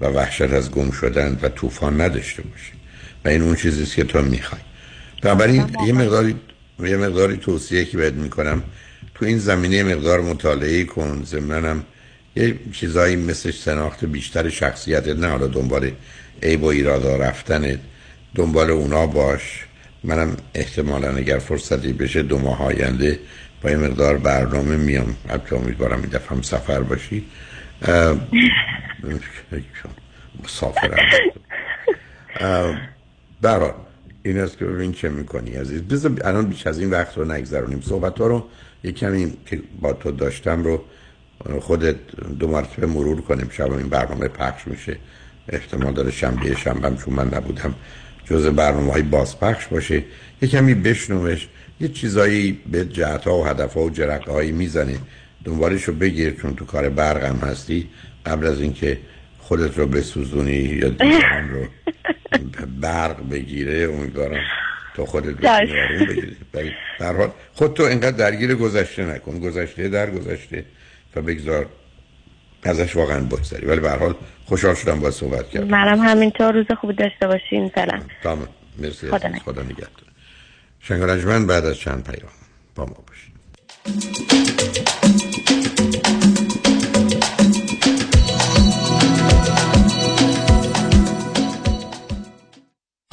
و وحشت از گم شدن و طوفان نداشته باشه. و این اون چیزیست که تو می‌خوای. بنابراین یه مقداری یه مقداری توصیه که بهت می‌کنم. تو این زمینه مقدار مطالعه کن. ضمناً هم یه چیزایی مثل شناخت بیشتر شخصیت نه حالا دنبال عیب و ایرادا رفتنت دنبال اونا باش. منم احتمالا اگر فرصتی بشه دو ماه آینده با یه مقدار برنامه میام. حتی امیدوارم این دفعه هم سفر باشی. مسافرم. برحال این است که ببین چه می‌کنی عزیز. بذار الان بیش از این وقت رو نگذرونیم. صحبت ها رو یه کمی که با تو داشتم رو خودت دو مرتبه مرور کنیم. شب این برنامه پخش میشه. احتمال داره شنبه شنبه چون من نبودم جز برنامه های بازپخش باشه. یه کمی بشنوش. یه چیزایی به جهت ها و هدف و جرقه هایی می‌زنه دنبالش رو بگیر چون تو کار برق هستی. قبل از اینکه خودت رو بسوزونی یا دیگران رو. برق بگیره امیدوارم تو خودت آروم بگیری. هر حال خود تو اینقدر درگیر گذشته نکن. گذشته در گذشته و بگذار ازش واقعا بگذری. ولی به حال خوشحال شدم با صحبت کردم. منم همینطور. روز خوبی داشته باشین. سلام. تمام. مرسی خدا خدا, نگهدار. شنگرجمن بعد از چند پیام با ما باشید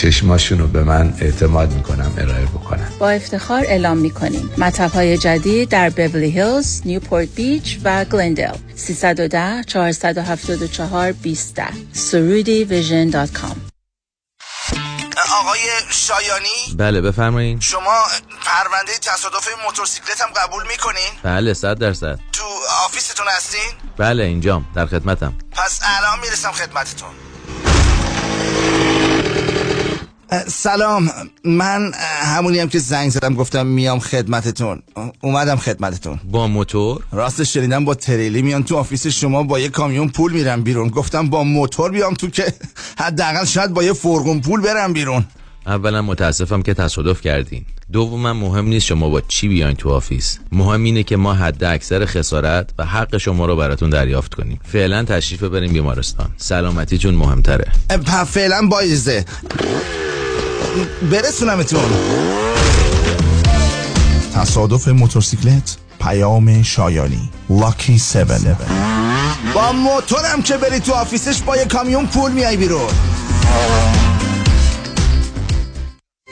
چشماشون رو به من اعتماد می‌کنم ارائه بکنم با افتخار اعلام می‌کنیم. مطب های جدید در Beverly Hills، Newport Beach و گلندل 310 474 20 Soroudi Vision dot com. آقای شایانی؟ بله بفرمایین. شما پرونده تصادف موتورسیکلت هم قبول می‌کنین؟ بله صد درصد. تو office تون هستین؟ بله اینجام در خدمتم. پس الان می‌رسم خدمتتون اه، سلام. من اه، همونی هم که زنگ زدم گفتم میام خدمتتون. اومدم خدمتتون. با موتور؟ راستش شنیدم با تریلی میان تو office شما با یه کامیون پول میرم بیرون. گفتم با موتور بیام تو که حداقل شاید با یه فرقون پول برم بیرون. اولا متاسفم که تصادف کردین. دوما مهم نیست شما با چی بیاین تو office. مهم اینه که ما حد اکثر خسارت و حق شما رو براتون دریافت کنیم. فعلا تشریف ببریم بیمارستان. سلامتیتون مهمتره. اه، پ- فعلا با اجازه. برسونمتون تصادف موتورسیکلت پیام شایانی. وکیلی که با موتورم که بری تو office ش با یه کامیون پول میای بیرون.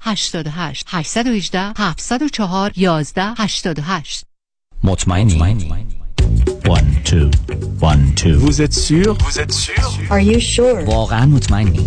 88 818 704 11 88 مطمئنی؟ One, two, one, two. Vous êtes sûr? Vous êtes sûr? Are you sure? واقعا مطمئنی؟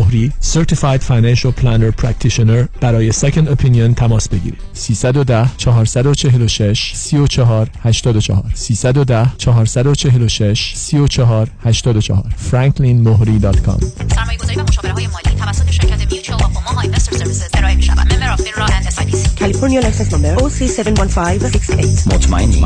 مهری Certified Financial Planner Practitioner برای Second Opinion تماس بگیرید 310 446 34 84 310 446 34 84 franklinmohri.com سرمایه گذاری و مشاوره های مالی توسط شرکت Mutual of Omaha Investor Services ارائه می شود Member of FINRA and SIPC California license number OC71568 مطمئنی؟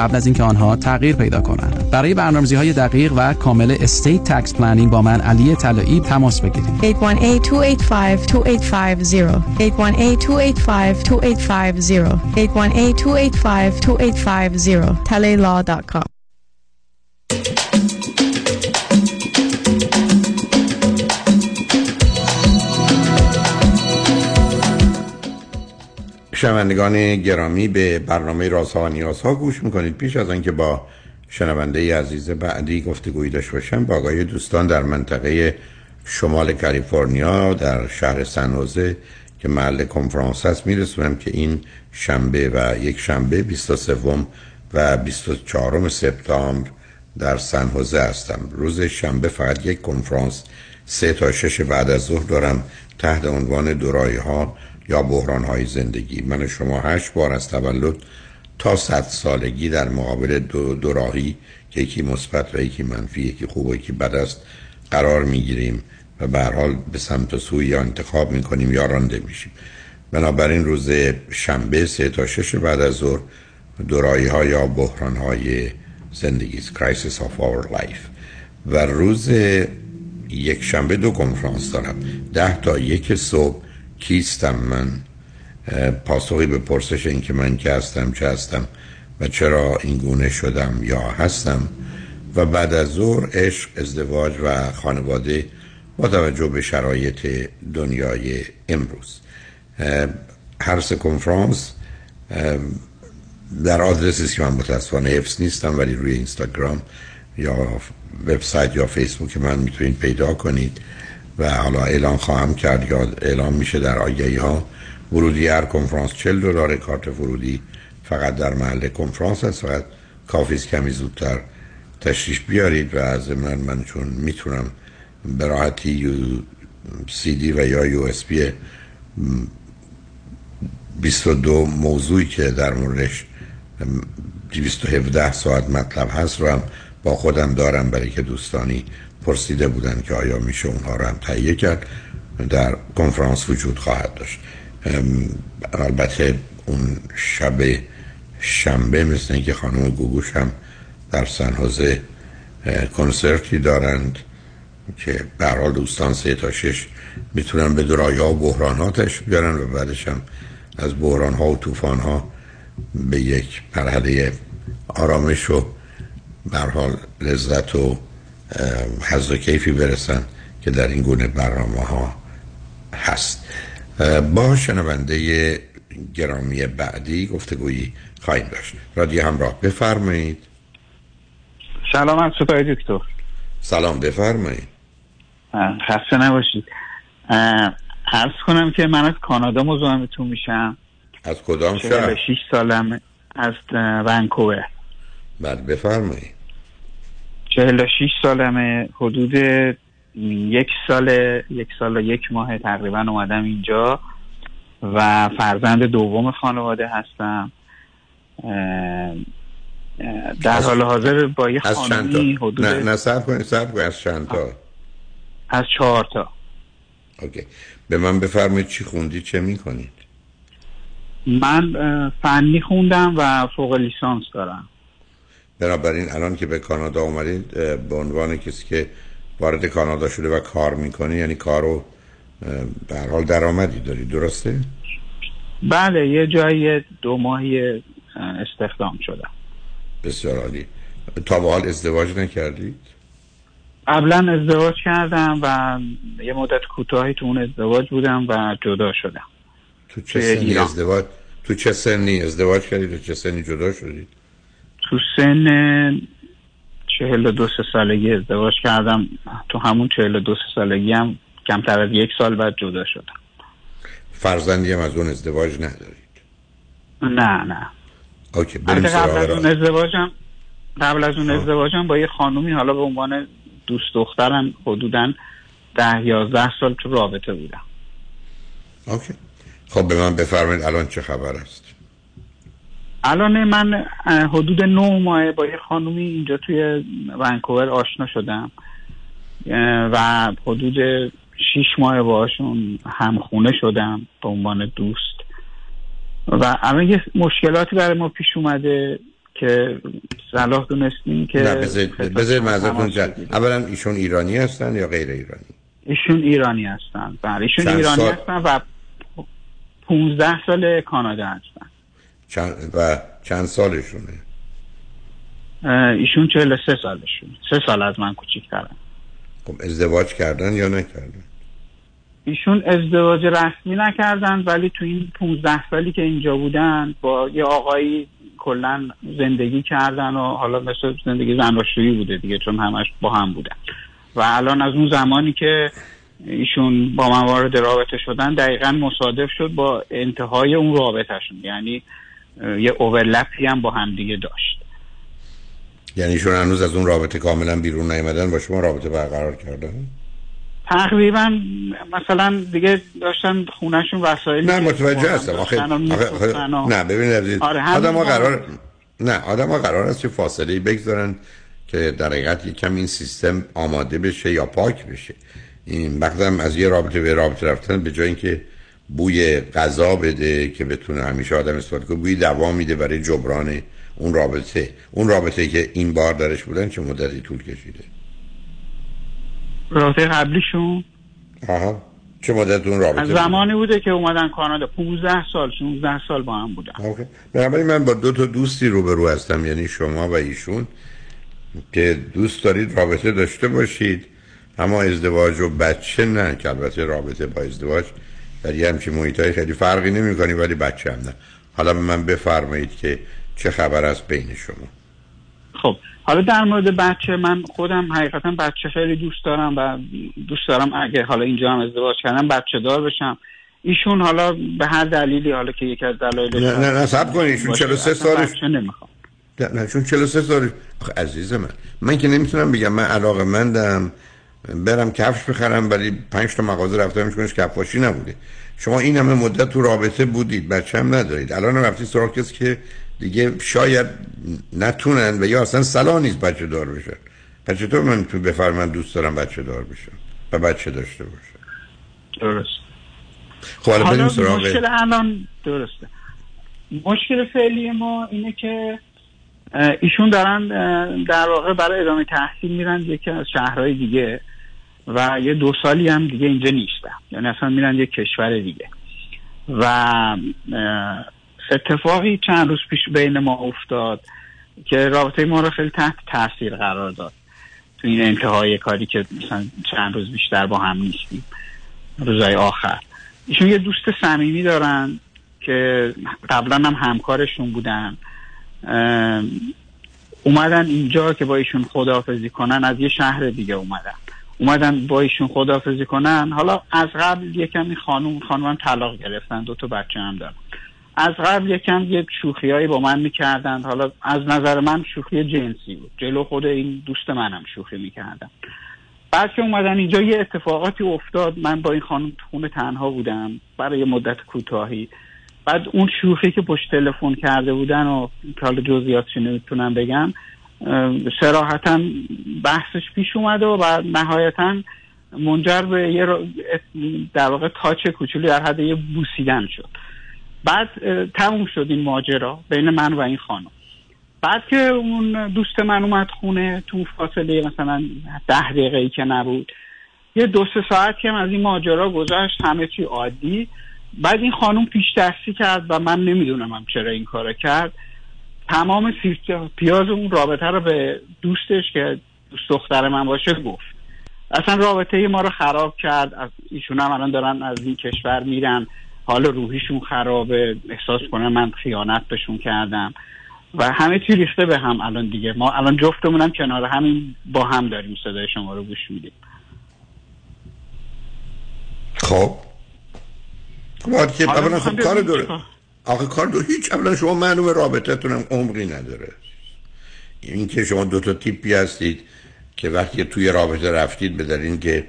قبل از اینکه آنها تغییر پیدا کنند. برای برنامه‌ریزی های دقیق و کامل estate tax planning با من علی طلایی تماس بگیرید. 818-285-2850 818-285-2850 talaylaw.com شنوندگان گرامی به برنامه رازها و نیازها گوش می‌کنید. پیش از آنکه با شنونده عزیز بعدی گفتگویی داشته باشم با آقای دوستان در منطقه شمال کالیفرنیا در شهر سنوزه که محل کنفرانس هست میرسونم که این شنبه و یک شنبه 23 و 24 سپتامبر در سنوزه هستم. روز شنبه فقط یک کنفرانس سه تا شش بعد از ظهر دارم تحت عنوان دورایی ها یا بحران های زندگی. من و شما هشت بار از تولد تا صد سالگی در مقابل دو دوراهی که یکی مثبت و یکی منفی یکی خوب و یکی بد است قرار می‌گیریم و به حال به سمت و سوی یا انتخاب می‌کنیم یا رانده میشیم. بنابراین روز شنبه سه تا شش بعد از ظهر دورایی ها یا بحران های زندگی Crisis of Our Life. و روز یک شنبه دو کنفرانس دارم ده تا یک صبح کیستم من؟ پاسخی به پرسش این که من که هستم چه هستم و چرا این گونه شدم یا هستم. و بعد از ظهر عشق ازدواج و خانواده با توجه به شرایط دنیای امروز. هر سه کنفرانس در آدرسی که من متاسفانه حفظ نیستم ولی روی اینستاگرام یا وبسایت یا فیسبوک من می‌تونید پیدا کنید. و حالا اعلام خواهم کرد یا اعلام میشه در آگهی ها. ورودی هر کنفرانس 40 دلار کارت ورودی فقط در محل کنفرانس هست فقط کافی کمی زودتر تشریف بیارید و از من من چون می‌تونم به راحتی یو سی دی و یا یو اس بی 22 موضوعی که در موردش 217 ساعت مطلب هست رو هم با خودم دارم برای که دوستانی پرسیده بودن که آیا میشه اونها رو هم تهیه کرد. در کنفرانس وجود خواهد داشت. البته اون شب شنبه مثل اینکه خانم گوگوش هم در سنحوزه کنسرتی دارند که برحال دوستان سه تا شش می‌تونن به درایا و بحراناتش بیارن و بعدش هم از بحران ها و طوفان ها به یک مرحله آرامش و برحال لذت و حض و کیفی برسن که در این گونه برنامه ها هست با شنونده گرامی بعدی گفتگویی خواهیم داشت. رادیو همراه بفرمایید. سلام از سپای دکتر. سلام بفرمایید. خسته نباشید. عرض کنم که من از کانادا مزاحمتون میشم. از کدام شهر؟ 6 سالم از ونکوور. بعد بفرمایید. 46 سالمه حدود یک سال یک سال و یک ماه تقریبا اومدم اینجا و فرزند دوم خانواده هستم. در حال حاضر با یه خانمی حدود نه نه سب کنید سب کنید. از چند تا؟ از چهار تا. اوکی. به من بفرمایید چی خوندی چه می‌کنید؟ من فنی خوندم و فوق لیسانس دارم. بنابراین الان که به کانادا اومدید به عنوان کسی که وارد کانادا شده و کار می‌کنه یعنی کارو در حال درآمدی داری درسته؟ بله یه جایی دو ماهی استخدام شدم بسیار عالی تا به حال ازدواج نکردید؟ قبلا ازدواج کردم و یه مدت کوتاهی تو اون ازدواج بودم و جدا شدم تو چه سنی ازدواج تو چه سنی ازدواج کردید و چه سنی جدا شدید؟ تو سن چهل و دو سالگی ازدواج کردم. تو همون چهل و دو سالگی هم کمتر از یک سال بعد جدا شدم. فرزندی هم از اون ازدواج ندارید؟ نه نه. اوکی بریم قبل از اون ازدواجم قبل از اون ازدواجم با یه خانومی حالا به عنوان دوست دخترم حدودا ده یازده سال تو رابطه بودم. اوکی. خب به من بفرمایید الان چه خبر است؟ الان من حدود نه ماه با یه خانومی اینجا توی ونکوور آشنا شدم. و حدود شیش ماه باشون همخونه شدم به عنوان دوست. و الان یه مشکلاتی برای ما پیش اومده که صلاح دونستیم که بذارید معذرتون اولا ایشون ایرانی هستن یا غیر ایرانی؟ ایشون ایرانی هستن. بله ایشون ایرانی سال... هستن و 15 سال کانادا هستن. چند و چند سالشونه؟ ایشون 43 سالشون سه سال از من کوچیک‌ترن. خب ازدواج کردن یا نکردن؟ ایشون ازدواج رسمی نکردن ولی تو این 15 سالی که اینجا بودن با یه آقایی کلا زندگی کردن و حالا مثل زندگی زناشویی بوده دیگه چون همش با هم بودن. و الان از اون زمانی که ایشون با من وارد رابطه شدن دقیقا مصادف شد با انتهای اون رابطهشون. یعنی یه اوورلپی هم با هم دیگه داشت. یعنی شون هنوز از اون رابطه کاملا بیرون نیومدن با شما رابطه برقرار کردن تقریبا مثلا دیگه داشتن خونهشون وسایل نه متوجه هستم. آخه, نه ببینید آره آدم ها قرار نه آدم ها قرار است که فاصله بگذارن که در حقیقت یکم این سیستم آماده بشه یا پاک بشه. این وقتم از یه رابطه به رابطه رفتن به جای اینکه بوی غذا بده که بتونه همیشه آدم استفاده کنه. بوی دوا میده برای جبران اون رابطه. اون رابطه که این بار درش بودن چه مدتی طول کشیده؟ رابطه قبلیشون؟ آها. چه مدت اون رابطه از زمانی بوده که اومدن کانادا. 15 سال 16 سال با هم بودن. اوکی. بنابراین من با دو تا دوستی روبرو هستم. یعنی شما و ایشون. که دوست دارید رابطه داشته باشید. اما ازدواج و بچه نه که البته رابطه با ازدواج در یه همچین محیط های خیلی فرقی نمی کنی ولی بچه هم نه. حالا به من بفرمایید که چه خبر است بین شما. خب حالا در مورد بچه من خودم حقیقتا بچه خیلی دوست دارم و دوست دارم اگه حالا اینجا هم ازدواج کردم بچه دار بشم. ایشون حالا به هر دلیلی حالا که یکی از دلایل نه نه نه سب کنید ایشون 43 سالش نه نه چون 43 سالش عزیز من من که نمی‌تونم بگم من علاقه مندم. برم کفش بخرم ولی پنج تا مغازه رفتم کنش کفاشی نبوده. شما این همه مدت تو رابطه بودید بچه هم ندارید. الان هم رفتی سراغ کسی که دیگه شاید نتونن و یا اصلا صلاح نیست بچه دار بشن پس چطور من تو بفرم من دوست دارم بچه دار بشم و بچه داشته باشم درست. خب حالا سراغ مشکل الان درسته. مشکل فعلی ما اینه که ایشون دارن در واقع برای ادامه تحصیل میرن یکی از شهرهای دیگه. و یه دو سالی هم دیگه اینجا نیستن یعنی اصلا میرن یه کشور دیگه. و اتفاقی چند روز پیش بین ما افتاد که رابطه ما رو خیلی تحت تاثیر قرار داد. تو این انتهای کاری که مثلا چند روز بیشتر با هم نیستیم. روزای آخر. ایشون یه دوست صمیمی دارن که قبلا هم همکارشون بودن. اومدن اینجا که با ایشون خداحافظی کنن از یه شهر دیگه اومدن. اومدن با ایشون خداحافظی کنن. حالا از قبل یکم خانوم خانومم طلاق گرفتن. دو تا بچه هم دارن. از قبل یکم یه شوخیایی با من می‌کردن. حالا از نظر من شوخی جنسی بود. جلو خود این دوست منم شوخی می‌کردن. بعد که اومدن اینجا یه اتفاقاتی افتاد. من با این خانم خونه تنها بودم. برای مدت کوتاهی. بعد اون شوخی که پشت تلفن کرده بودن و حالا جزئیاتش نمی‌تونم بگم اه، صراحتا بحثش پیش اومده و بعد نهایتا منجر به یه در واقع تاچ کوچولی در حد یه بوسیدن شد. بعد تموم شد این ماجرا بین من و این خانم. بعد که اون دوست من اومد خونه تو فاصله مثلا ده دقیقه ای که نبود. یه دو سه ساعتی هم از این ماجرا گذشت همه چی عادی. بعد این خانم پیش دستی کرد و من نمی‌دونم هم چرا این کارو کرد. تمام پیاز اون رابطه رو به دوستش که دوست دختر من باشه گفت. اصلا رابطه ما رو خراب کرد. از ایشون هم الان دارن از این کشور میرن. حال روحیشون خرابه. احساس کنه من خیانت بهشون کردم. و همه چی ریخته به هم الان دیگه. ما الان جفتمونم کنار همین با هم داریم. صدای شما رو گوش میدیم. خب. که اولا خب کار داره آخه کار دو هیچ اولا شما معلوم رابطتون هم عمقی نداره. این که شما دو تا تیپی هستید که وقتی توی رابطه رفتید به دلیل که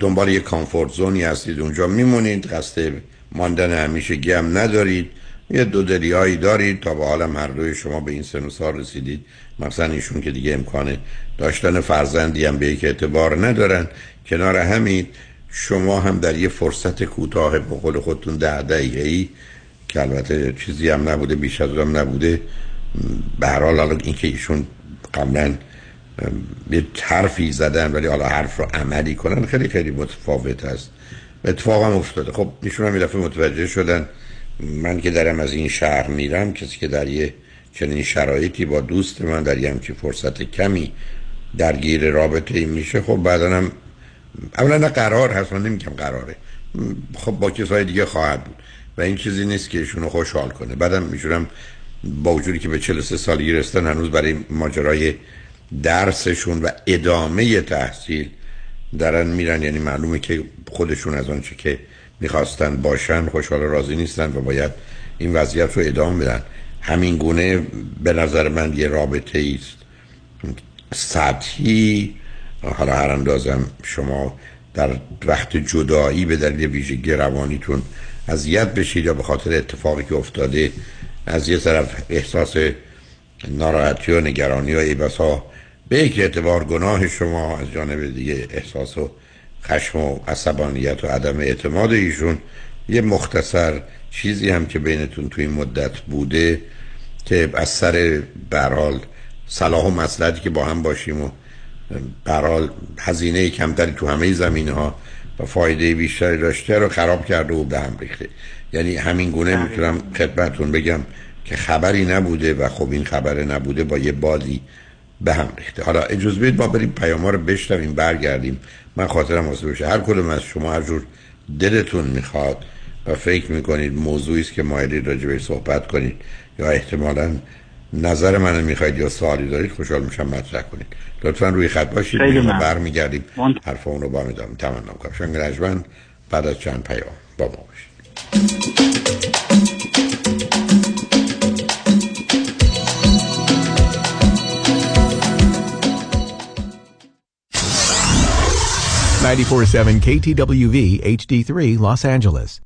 دنبال یه کامفورت زونی هستید اونجا میمونید قصد ماندن همیشه گم ندارید. یه دو دلیایی دارید تا به حالم هر دوی شما به این سن و رسیدید. مثلا ایشون که دیگه امکان داشتن فرزندی هم به یک اعتبار ندارن. کنار همین شما هم در یه فرصت کوتاه به خودتون ده دقیقه که البته چیزی هم نبوده بیش از هم نبوده. به هر حال حالا اینکه ایشون قبلا یه حرفی زدن ولی حالا حرف رو عملی کنن خیلی خیلی متفاوت است. اتفاق هم افتاده. خب ایشون هم دفعه متوجه شدن. من که دارم از این شهر میرم کسی که در یه چنین شرایطی با دوست من در یه همچین فرصت کمی درگیر رابطه میشه خب بعدا هم اولا نه قرار هست من نمیگم قراره. خب با کسای دیگه خواهد بود. و این چیزی نیست که ایشونو خوشحال کنه. بعدم میشونم با وجودی که به 43 سالگی رسیدن هنوز برای ماجرای درسشون و ادامه تحصیل دارن میرن. یعنی معلومه که خودشون از آنچه که می‌خواستن باشن خوشحال و راضی نیستن و باید این وضعیت رو ادامه بدن. همین گونه به نظر من یه رابطه است. سطحی حالا هر اندازم شما در وقت جدایی به دلیل ویژگی روانیتون اذیت بشید یا به خاطر اتفاقی که افتاده از یه طرف احساس ناراحتی و نگرانی و ایبسا به یک اعتبار گناه شما از جانب دیگه احساس و خشم و عصبانیت و عدم اعتماد ایشون یه مختصر چیزی هم که بینتون توی مدت بوده که از سر برحال صلاح و مسلحتی که با هم باشیم و برحال هزینه کمتری تو همه زمینه ها و فایده بیشتری داشته رو خراب کرده و به هم ریخته. یعنی همین گونه می‌تونم خدمتون بگم که خبری نبوده و خب این خبر نبوده با یه بادی به هم ریخته. حالا اجازه بدید ما بریم پیام رو بشنویم برگردیم. من خاطرم واسه بشه هر کدوم از شما هر جور دلتون می‌خواد و فکر می‌کنید موضوعی است که مایلید راجع بهش صحبت کنید یا احتمالا نظر منو می‌خواید یا سوالی دارید خوشحال میشم مطرح کنید. لطفا روی خط باشید. خیلی ممنون. برمیگردیم. حرف اون رو با هم ادامه. تمنا کنم. شنگ رجمن بعد از چند پیام با ما باشید. 947 KTWV HD3 Los Angeles.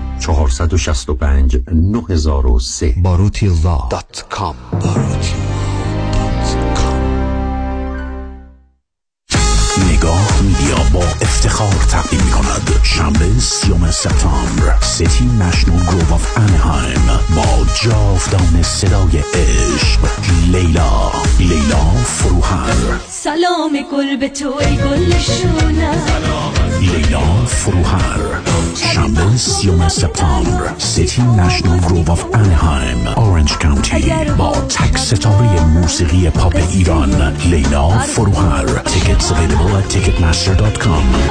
465 9003 Barooti Law dot com. افتخار تقدیم می کند شنبه سیوم سپتامبر City National Grove of Anaheim با جاودان صدای عشق. لیلا لیلا فروهر. سلام گل به تو ای گل لیلا فروهر. شنبه سیوم سپتامبر City National Grove of Anaheim Orange County با تک ستاره موسیقی پاپ ایران. لیلا فروهر. tickets available at ticketmaster.com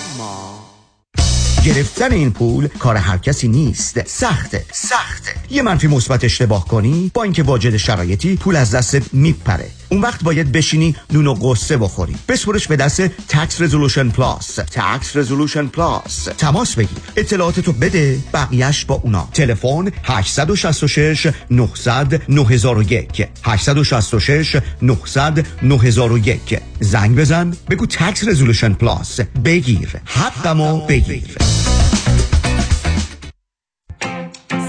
گرفتن این پول کار هر کسی نیست. سخته سخته. یه منفی مثبت اشتباه کنی با اینکه واجد شرایطی پول از دستت میپره. اون وقت باید بشینی نون و غصه بخوری. بسپرش به دست Tax Resolution Plus Tax Resolution Plus تماس بگیر. اطلاعاتتو بده بقیهش با اونا. تلفن 866 900 9001 866 900 9001 زنگ بزن. بگو Tax Resolution Plus بگیر. حقمو بگیر.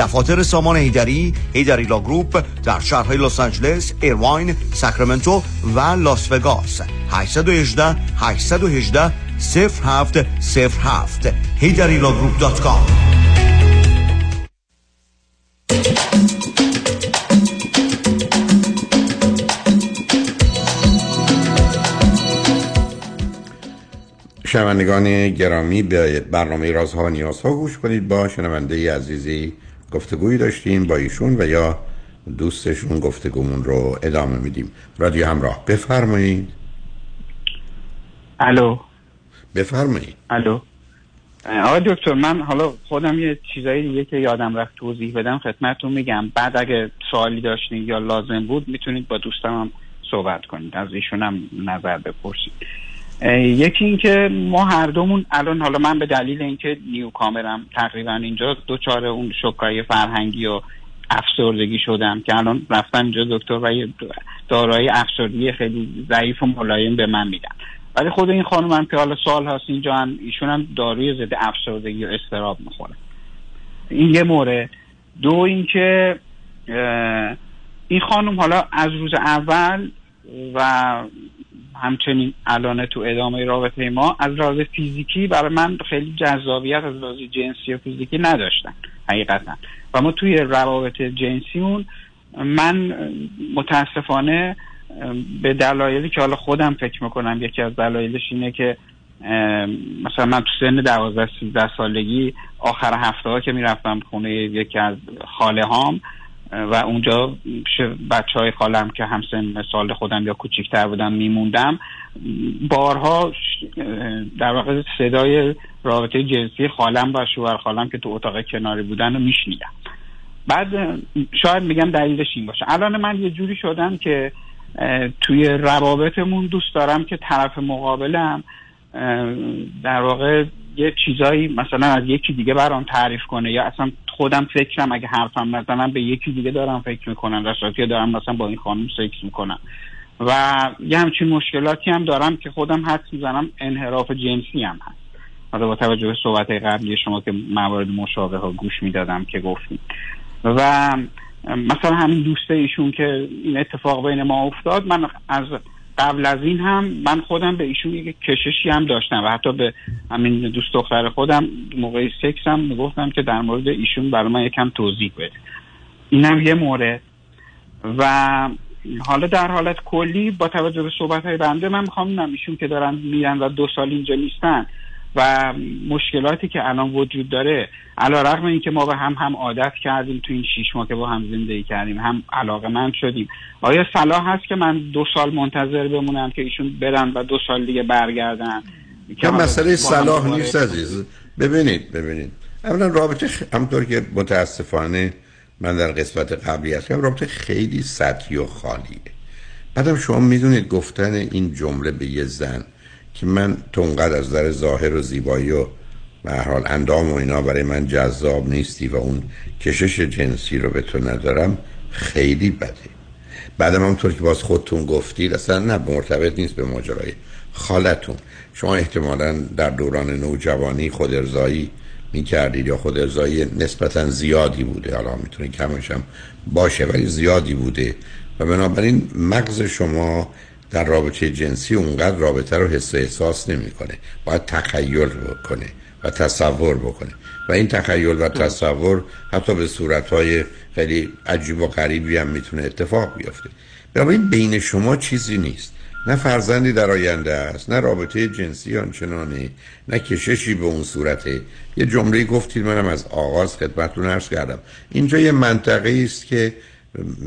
دفاتر سامان هیدری Heidari Law Group در شهرهای لس آنجلس، ایرواین، ساکرامنتو و لاس وگاس. 818 818 0707 HeidariLawGroup.com شنوندگان گرامی به برنامه رازها و نیازها گوش کنید. با شنونده عزیزی گفتگویی داشتیم با ایشون و یا دوستشون گفتگومون رو ادامه میدیم. رادیو همراه بفرمایید. الو. بفرمایید. الو. آقای دکتر من حالا خودم یه چیزایی دیگه که یادم رفت توضیح بدم خدمتتون میگم. بعد اگه سوالی داشتین یا لازم بود می‌تونید با دوستم هم صحبت کنید. از ایشون هم نظر بپرسید. یکی اینکه ما هر دومون الان حالا من به دلیل اینکه نیو کامرم تقریبا اینجا دوچار اون شکای فرهنگی و افسردگی شدم که الان رفتم اینجا دکتر و یه دارایی افسردگی خیلی ضعیف و ملایم به من میدن. ولی خود این خانم هم که حالا سال هست اینجا هم ایشون هم داروی ضد افسردگی و استراب می‌خوره. این یه مورد دو اینکه این خانم حالا از روز اول و همچنین الان تو ادامه رابطه ما از لحاظ فیزیکی برای من خیلی جذابیت از لحاظ جنسی و فیزیکی نداشتن حقیقتا. و ما توی روابط جنسیمون من متاسفانه به دلایلی که حالا خودم فکر می‌کنم یکی از دلایلش اینه که مثلا من تو سن دوازده سیزده سالگی آخر هفته ها که می‌رفتم خونه یکی از خاله هام و اونجا بچه های خالم که هم سن سال خودم یا کوچیکتر بودم میموندم بارها در واقع صدای رابطه جنسی خالم و شوهر خالم که تو اتاق کناری بودن رو میشنیدم. بعد شاید میگم دلیلش این باشه. الان من یه جوری شدم که توی روابطمون دوست دارم که طرف مقابلم در واقع یه چیزایی مثلا از یکی دیگه برام تعریف کنه یا اصلا خودم فکرم اگه حرفم نزنم به یکی دیگه دارم فکر می‌کنم در دارم مثلا با این خانم سکس می‌کنم. و یه همچین مشکلاتی هم دارم که خودم حد می‌زنم انحراف جنسی هم هست. حالا با توجه به صحبت قبلی شما که موارد مشابه ها گوش می‌دادم که گفتیم و مثلا همین دوسته ایشون که این اتفاق بین ما افتاد من از قبل از این هم من خودم به ایشون یک کششی هم داشتم و حتی به همین دوست دختر خودم موقع سکس هم می‌گفتم که در مورد ایشون برای من یکم توضیح بده. اینم یه مورد. و حالا در حالت کلی با توجه به صحبت های بنده من می‌خوام ایشون که دارن میرن و دو سال اینجا نیستن. و مشکلاتی که الان وجود داره علا رقم این که ما به هم هم عادت کردیم تو این شیش ماه که با هم زندگی کردیم هم علاقه من شدیم. آیا صلاح هست که من دو سال منتظر بمونم که ایشون برن و دو سال دیگه برگردن؟ که مسئله صلاح نیست عزیز. ببینید ببینید. اولا رابطه همطور که متاسفانه من در قسمت قبلی هستم رابطه خیلی سطحی و خالیه. بعدم شما می‌دونید گفتن این جمله به یه زن که من تو از در ظاهر و زیبایی و به حال اندام و اینا برای من جذاب نیستی و اون کشش جنسی رو به تو ندارم خیلی بده. بعدم همونطور که باز خودتون گفتید اصلا نه مرتبط نیست به ماجرای خالتون. شما احتمالا در دوران نوجوانی خود ارزایی می کردید یا خود ارزایی نسبتا زیادی بوده. حالا می‌تونه کمش هم باشه ولی زیادی بوده. و بنابراین مغز شما در رابطه جنسی اونقدر رابطه رو حس و احساس نمی‌کنه. باید تخیل بکنه و تصور بکنه. و این تخیل و تصور حتی به صورتهای خیلی عجیب و غریبی هم می‌تونه اتفاق بیفته. بنابراین بین شما چیزی نیست. نه فرزندی در آینده است نه رابطه جنسی آنچنانه نه کششی به اون صورته یه جمله گفتید منم از آغاز خدمتتون عرض کردم. اینجا یه منطقه است که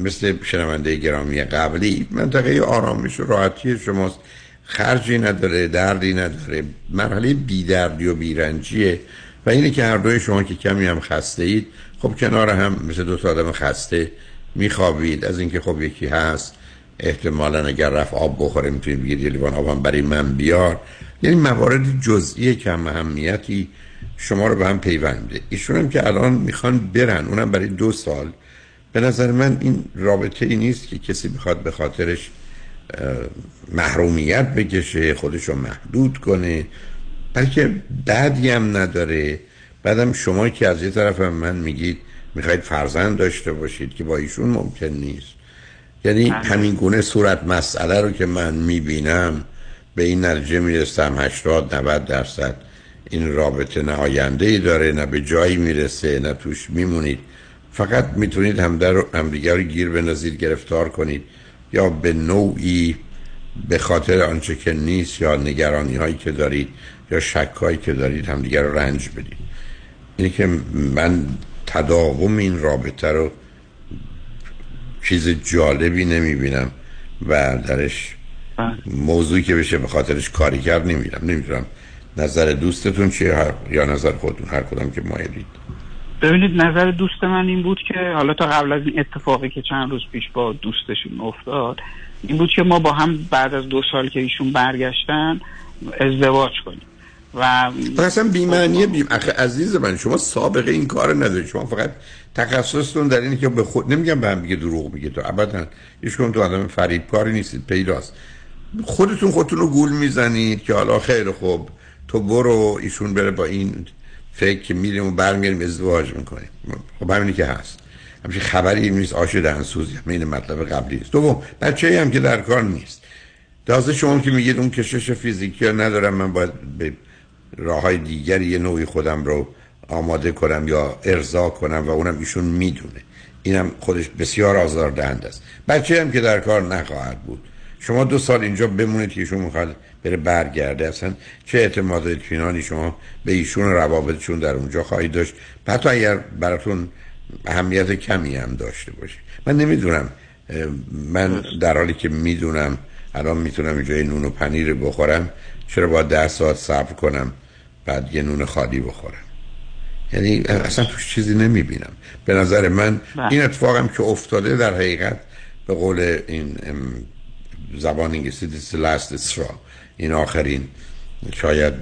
مثل شنونده گرامی قبلی منطقه آرامش و راحتی شماست. خرجی نداره دردی نداره. مرحله بیدردی و بیرنجیه. و اینه که هر دوی شما که کمی هم خسته اید خب کنار هم مثل دو تا آدم خسته میخوابید. از اینکه خب یکی هست احتمالا اگر رفت آب بخوره می‌تونید بگید یه لیوان آب هم برای من بیار. یعنی موارد جزئی کم اهمیتی شما رو به هم پیوند میده. ایشون هم که الان می‌خوان برن اونم برای دو سال. به نظر من این رابطه ای نیست که کسی بخواد به خاطرش محرومیت بکشه خودش رو محدود کنه. بلکه بعدی هم نداره. بعدم شما که از یه طرف هم من میگید می‌خواید فرزند داشته باشید که با ایشون ممکن نیست. یعنی همین گونه صورت مسئله رو که من می‌بینم به این نتیجه می‌رسم 80 90 درصد. این رابطه نه آینده ای داره نه به جایی می‌رسه نه توش میمونید. فقط می‌تونید همدر همدیگر رو گیر بندازید گرفتار کنید یا به نوعی به خاطر آنچه که نیست یا نگرانی هایی که دارید یا شک هایی که دارید همدیگر رو رنج بدید. اینه که من تداوم این رابطه رو چیز جالبی نمی‌بینم و درش موضوعی که بشه به خاطرش کاری کرد نمیرم نمی‌دونم نظر دوستتون چیه یا نظر خودتون هر کدام که مایلید. ببینید نظر دوست من این بود که حالا تا قبل از این اتفاقی که چند روز پیش با دوستشون افتاد این بود که ما با هم بعد از دو سال که ایشون برگشتن ازدواج کنیم. و اصلا بیمعنی بیم اخه عزیز من شما سابقه این کار ندارید. شما فقط تخصصتون در اینه که به خود نمیگم به هم دیگه دروغ میگه تو ابدا. هیچ تو آدم فریبکاری نیستید پیداست. خودتون خودتون رو گول می‌زنید که حالا خیر خوب تو برو ایشون بره با این فکر میریم و برمیاریم ازدواج می‌کنیم. خب همینی که هست. همچین خبری نیست آش دهنسوزی این مطلب قبلی است. دوم بچه هم که در کار نیست. تازه شما که میگید اون کشش فیزیکی ندارم من باید به راه های دیگری یه نوعی خودم رو آماده کنم یا ارضا کنم و اونم ایشون می‌دونه. اینم خودش بسیار آزاردهنده است. بچه هم که در کار نخواهد بود. شما دو سال اینجا بمونید که ایشون می‌خواد بره برگرده. اصلا چه اعتماد اطمینانی شما به ایشون روابطشون در اونجا خواهید داشت؟ حتی اگر براتون اهمیت کمی هم داشته باشه. من نمی‌دونم. من در حالی که می‌دونم الان می‌تونم اینجا نون و پنیر بخورم چرا باید ده ساعت صبر کنم بعد یه نون خالی بخورم؟ یعنی اصلا توش چیزی نمی‌بینم. به نظر من این اتفاقم که افتاده در حقیقت به قول این زبان انگلیسی this last straw. این آخرین شاید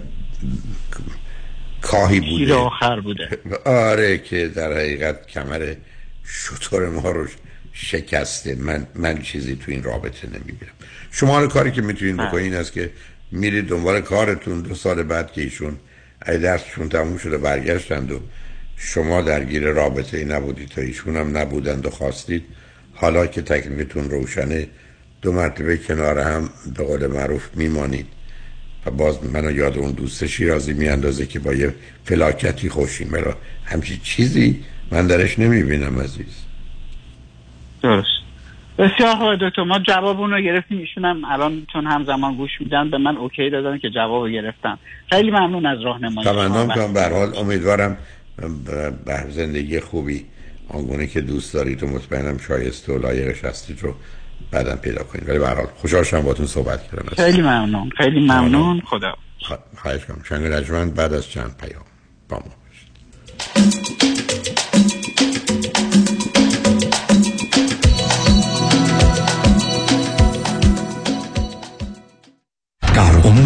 کاهی بوده. آخر بوده. آره که در حقیقت کمر شطور ما رو شکسته. من من چیزی تو این رابطه نمی‌بینم. شما رو کاری که می‌تونین بکنین این است که میرید دنبال کارتون. دو سال بعد که ایشون ای درسشون تموم شده برگشتند و شما درگیر رابطه ای نبودید تا ایشون هم نبودند و خواستید حالا که تکلیفتون روشنه مرتبه کنار هم به قول معروف میمانید و باز منو یاد اون دوست شیرازی میاندازه که با یه فلاکتی خوشیم. برا همچی چیزی من درش نمی‌بینم عزیز. درست. بسیار خوب دکتر. ما جواب اون رو گرفتیم. ایشون هم الان چون همزمان گوش میدن به من اوکی دادن که جواب گرفتم خیلی ممنون از راهنمایی تمنام کنم به حال امیدوارم به زندگی خوبی. آنگونه که دوست دارید و مطمئنم شایسته و لایقش هستید رو بعدم پیدا کنید. ولی به حال خوشحال شدم باهاتون صحبت کردم. خیلی ممنون. خیلی ممنون. خدا. خواهش کنم شنگ بعد از چند پیام با ما در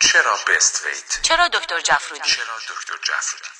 چرا بست ویت؟ چرا دکتر جفرودی؟ چرا دکتر جفرودی؟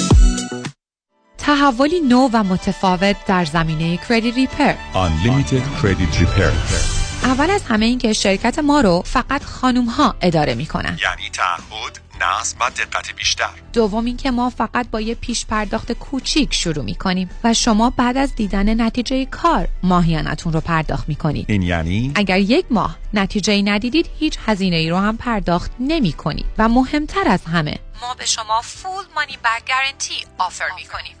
تحولی نو و متفاوت در زمینه کردیت ریپر Unlimited Credit Repair. اول از همه این که شرکت ما رو فقط خانوم ها اداره می‌کنن. یعنی تعهد نظم و دقت بیشتر. دوم اینکه ما فقط با یه پیش پرداخت کوچیک شروع می‌کنیم و شما بعد از دیدن نتیجه کار ماهیانتون رو پرداخت می‌کنید. این یعنی؟ اگر یک ماه نتیجه ای ندیدید هیچ هزینه ای رو هم پرداخت نمی کنید و مهمتر از همه ما به شما فول مانی بک گارنتی آفر می کنیم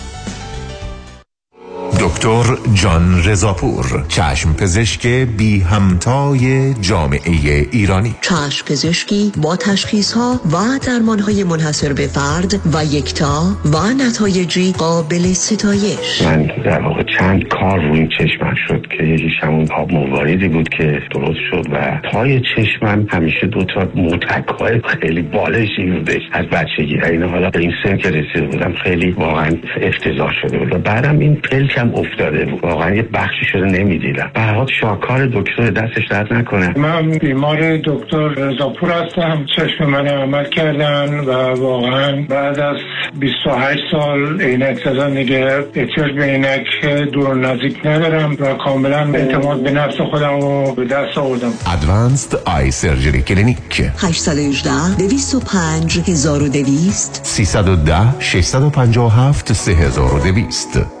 دکتر جان رزاپور چشم پزشک بی همتای جامعه ایرانی. چشم پزشکی با تشخیص ها و درمان های منحصر به فرد و یکتا و نتایجی قابل ستایش. من در واقع چند کار روی چشمم شد که یکیش همون آب مواردی بود که درست شد و پای چشمم همیشه دو تا موتک های خیلی بالشی بودش. از بچگی. این حالا به این سن که رسیده بودم خیلی واقعا افتضاح شده بود. و بعدم این پلکم افتاده. بود واقعا یه بخشی شده نمی‌دیدم. به هر شاکار دکتر دستش درد نکنه. من بیمار دکتر رضاپور هستم. چشم من عمل کردن و واقعا بعد از 28 سال عینک زدن دیگه احتیاج به عینک دور و نزدیک ندارم و کاملا اعتماد به نفس خودم رو به دست آوردم. ادوانسد آی سرجری کلینیک 818 205 1200 310 657 3200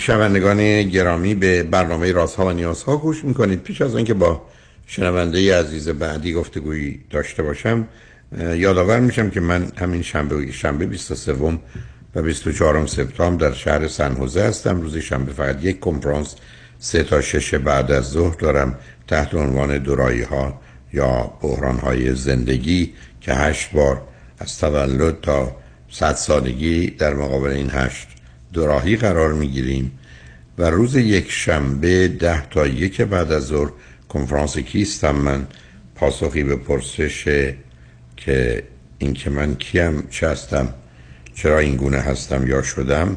شنوندگان گرامی به برنامه رازها و نیازها گوش می‌کنید. پیش از اینکه با شنونده عزیز بعدی گفتگویی داشته باشم یادآور میشم که من همین شنبه شنبه 23 و 24 سپتامبر در شهر سنحوزه هستم. روز شنبه فقط یک کنفرانس سه تا شش بعد از ظهر دارم تحت عنوان دورایی ها یا بحران های زندگی که هشت بار از تولد تا صد سالگی در مقابل این هشت دوراهی قرار می‌گیریم و روز یک شنبه ده تا یک بعد از ظهر کنفرانس کیستم من پاسخی به پرسش که این که من کیم چه هستم چرا این گونه هستم یا شدم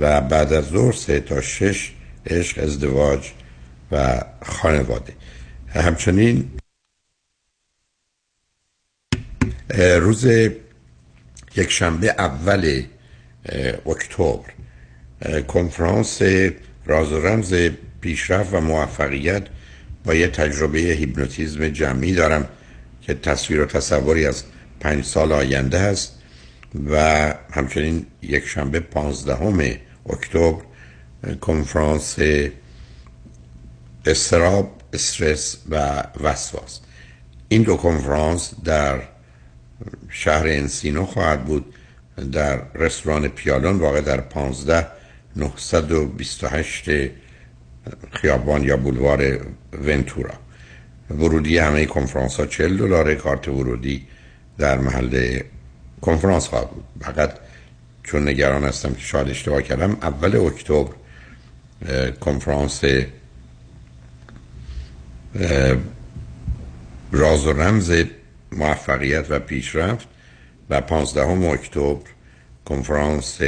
و بعد از ظهر سه تا شش عشق ازدواج و خانواده. همچنین روز یک شنبه اول اکتبر. کنفرانس راز و رمز پیشرفت و موفقیت با یه تجربه هیپنوتیزم جمعی دارم که تصویر و تصوری از پنج سال آینده هست و همچنین یک شنبه پانزدهم اکتبر کنفرانس استراب استرس و وسواس. این دو کنفرانس در شهر انسینو خواهد بود. در رستوران پیالون واقع در 15 928 خیابان یا بولوار ونتورا. ورودی همه کنفرانس ها 40 دلار کارت ورودی در محل کنفرانس خواهد بود. فقط چون نگران هستم که شاید اشتباه کردم اول اکتبر کنفرانس راز و رمز موفقیت و پیشرفت. و 15 اکتبر کنفرانس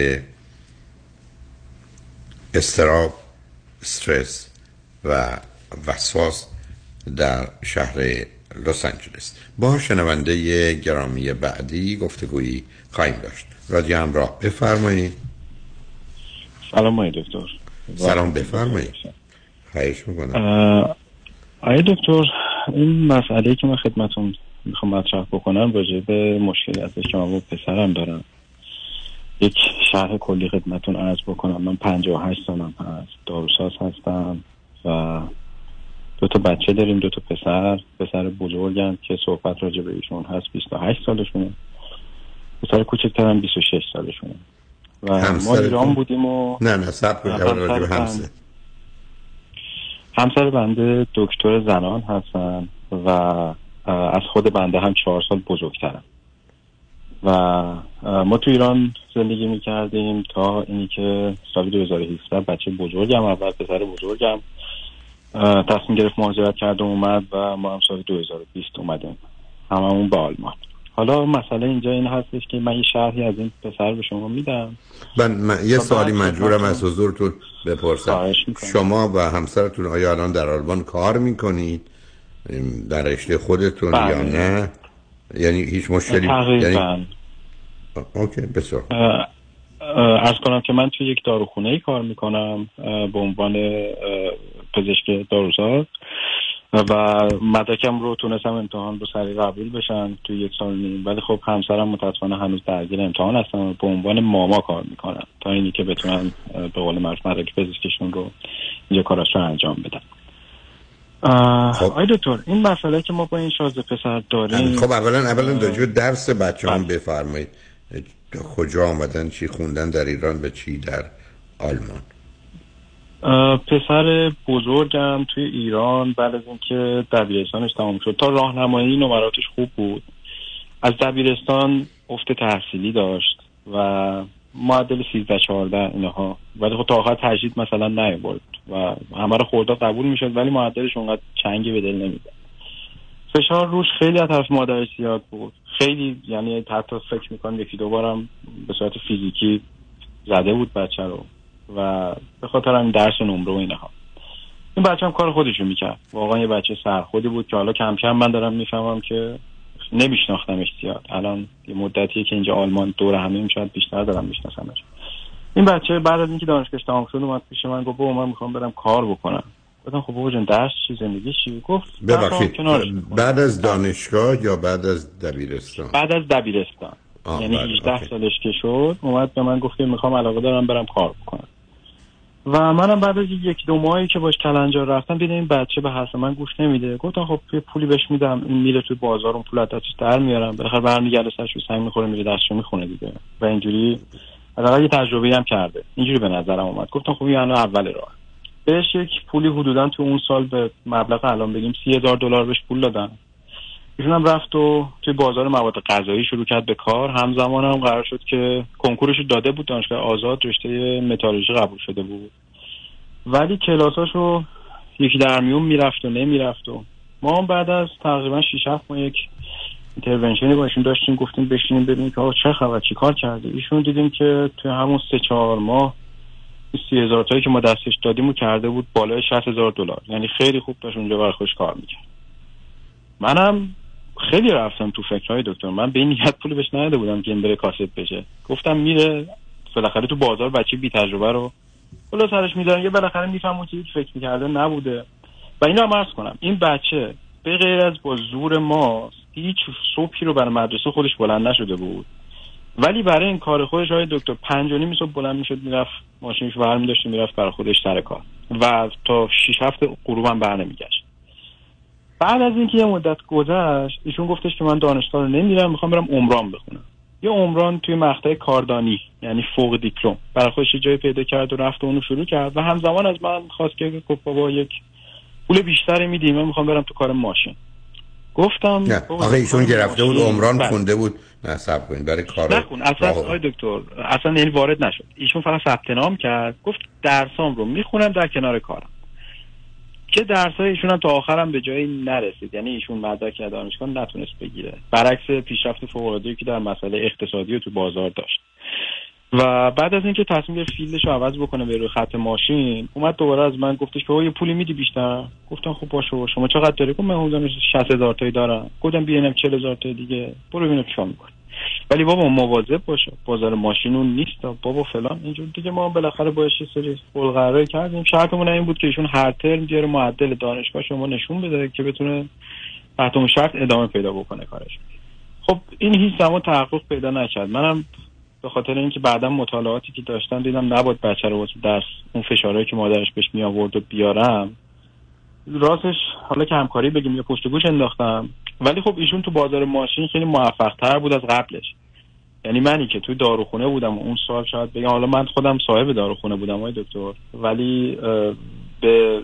استراب استرس و وسواس در شهر لس آنجلس. با شنونده گرامی بعدی گفتگویی خواهیم داشت. رادیو همراه بفرمایید. سلام آقای دکتر. سلام بفرمایید. خواهش می‌کنم. آقای دکتر این مسئله که من خدمتون می‌خوام مطرح بکنم راجع به مشکلی ازش که من با پسرم دارم. یک شرح کلی خدمتون عرض بکنم. من 58 سالم هست. داروساز هستم و دو تا بچه داریم دو تا پسر. پسر بزرگم که صحبت راجع به ایشون هست 28 سالشونه. پسر کوچکترم 26 سالشونه. و ما؟ ایران بودیم و نه نه سب همسر. همسر بنده دکتر زنان هستن و از خود بنده هم چهار سال بزرگترم. و ما تو ایران زندگی می‌کردیم تا اینی که سال 2017 بچه بزرگم اول پسر بزرگم تصمیم گرفت مهاجرت کرد و اومد و ما هم سال 2020 اومدیم. هممون به آلمان. حالا مسئله اینجا این هستش که من یه شرحی از این پسر به شما میدم. من, من یه خب، سوالی مجبورم از حضورتون بپرسم. شما و همسرتون آیا الان در آلمان کار می‌کنید؟ در رشته خودتون بله. یا نه؟ یعنی هیچ مشکلی تقریبا. یعنی اوکی بسیار. ارز کنم که من توی یک داروخونه ای کار می‌کنم به عنوان پزشک داروساز و مدرکم رو تونستم امتحان رو سریع قبول بشن توی یک سال نیم. ولی خب همسرم متاسفانه هنوز درگیر امتحان هستم و به عنوان ماما کار می‌کنم تا اینی که بتونن به قول معروف مدرک پزشکشون رو اینجا کاراش رو انجام بدن. اه، آقای دکتر این مسئله که ما با این شازده پسر داریم خب اولا اولا راجع به درس بچه هم بفرمایید. کجا آمدن چی خوندن در ایران و چی در آلمان؟ پسر بزرگم توی ایران بعد از اینکه دبیرستانش تمام شد. تا راهنمایی نمراتش خوب بود. از دبیرستان افت تحصیلی داشت و معدل 13 14 اینها. ولی خب تا آخر تجدید مثلا نیاورد و همه رو خورده قبول می‌شد ولی معدلش اونقدر چنگی به دل نمی‌زد فشار روش خیلی از طرف مادرش زیاد بود. خیلی یعنی حتی فکر می‌کنم یکی دو بارم به صورت فیزیکی زده بود بچه رو و به خاطر همین درس و نمره و اینها. این بچه هم کار خودشو می‌کرد. واقعا یه بچه سرخودی بود که حالا کم کم من دارم می‌فهمم که نمیشناختمش زیاد. الان یه مدتیه که اینجا آلمان دور همه شاید بیشتر دارم میشناسمش. این بچه بعد از اینکه دانشگاهش تمام شد اومد پیش من گفت بابا من می‌خوام برم کار بکنم. گفتم خب بابا جون درس چی؟ زندگی چی؟ گفت ببخشید بعد از دانشگاه یا بعد از دبیرستان؟ بعد از دبیرستان. یعنی بله، 18 اوکی. سالش که شد اومد به من گفت می‌خوام علاقه دارم برم کار بکنم. و منم بعد از یک دو ماهی که باش کلنجار رفتم دیدم این بچه به حرف من گوش نمیده. گفتم خب یه پولی بهش میدم این میره توی بازار اون پول از دستش در میارم. بالاخره برمیگرده سرش رو سنگ می‌خوره میره دستشو می‌خونه دیگه. و اینجوری حداقل یه تجربه هم کرده. اینجوری به نظرم اومد. گفتم خب الان اول راه. بهش یک پولی حدودا تو اون سال به مبلغ الان بگیم سی دلار بهش پول دادم ایشون رفت و توی بازار مواد غذایی شروع کرد به کار. همزمان هم قرار شد که کنکورش داده بود دانشگاه آزاد رشته متالورژی قبول شده بود. ولی کلاساشو یکی در میون می‌رفت و نمی‌رفت و ما هم بعد از تقریبا 6 7 ماه یک اینترونشنی با داشتیم گفتیم بشینیم ببینیم که چه خبر چی کار کرده. ایشون دیدیم که توی همون سه چهار ماه سی هزار تایی که ما دستش دادیم و کرده بود بالای 60 هزار دلار. یعنی خیلی خوب داشت اونجا برای خودش کار می‌کرد. منم خیلی رفتم تو فکرهای دکتر. من به این نیت پول بهش نداده بودم که این بره کاسب بشه. گفتم میره بالاخره تو بازار بچه بی تجربه رو بالا سرش میدارن. یه بالاخره میفهمون که هیچ فکر می‌کرده نبوده. و اینو هم عرض کنم. این بچه به غیر از با زور ما هیچ صبحی رو برای مدرسه خودش بلند نشده بود. ولی برای این کار خودش های دکتر پنج و نیم صبح بلند می‌شد می‌رفت ماشینش داشت می‌رفت برای خودش سر کار. و تا شیش هفته غروب هم بر نمیگشت بعد از اینکه یه مدت گذشت ایشون گفتش که من دانشگاه رو نمیرم می‌خوام برم عمران بخونم یه عمران توی مقطع کاردانی یعنی فوق دیپلم برای خودش جای پیدا کرد و رفت و اونو شروع کرد و همزمان از من خواست که گفت بابا یک پول بیشتری میدی من می‌خوام برم تو کار ماشین گفتم نه آخه ایشون گرفته بود. عمران بله. خونده بود نه سب کنید برای کار نکن اصلا آقا. آقای دکتر اصلا یعنی وارد نشد ایشون فقط ثبت نام کرد گفت درسام رو می‌خونم در کنار کارم که درسای ایشون هم تا آخرم به جایی نرسید. یعنی ایشون مدرک دانشگاه نتونست بگیره. برعکس پیشرفت فوق که در مسئله اقتصادی و تو بازار داشت. و بعد از اینکه تصمیم گرفت فیلدش رو عوض بکنه به روی خط ماشین اومد دوباره از من گفتش که یه پولی میدی بیشتر؟ گفتم خب باشه. شما چقدر داری؟ گفت من حدود 60 هزار تایی دارم. گفتم بیا 40 هزار تایی دیگه. برو ببینم چیکار می‌کنی. ولی بابا مواظب باشه بازار ماشینون نیست. بابا فلان اینجور دیگه ما بالاخره باش یه سری قرقره کردیم. شرطمون این بود که ایشون هر ترم بیاره معدل دانشگاه شما نشون بده که بتونه تحت اون شرط ادامه پیدا بکنه کارش. خب این هیچ زمان تحقق پیدا نکرد. منم به خاطر اینکه بعدا مطالعاتی که داشتم دیدم نباید بچه رو واسه درس اون فشارهایی که مادرش بهش می آورد و بیارم. راستش حالا که همکاری بگیم یا پشت گوش انداختم. ولی خب ایشون تو بازار ماشین خیلی موفق تر بود از قبلش. یعنی منی که توی داروخونه بودم و اون سال شاید بگم. حالا من خودم صاحب داروخونه بودم های دکتر. ولی به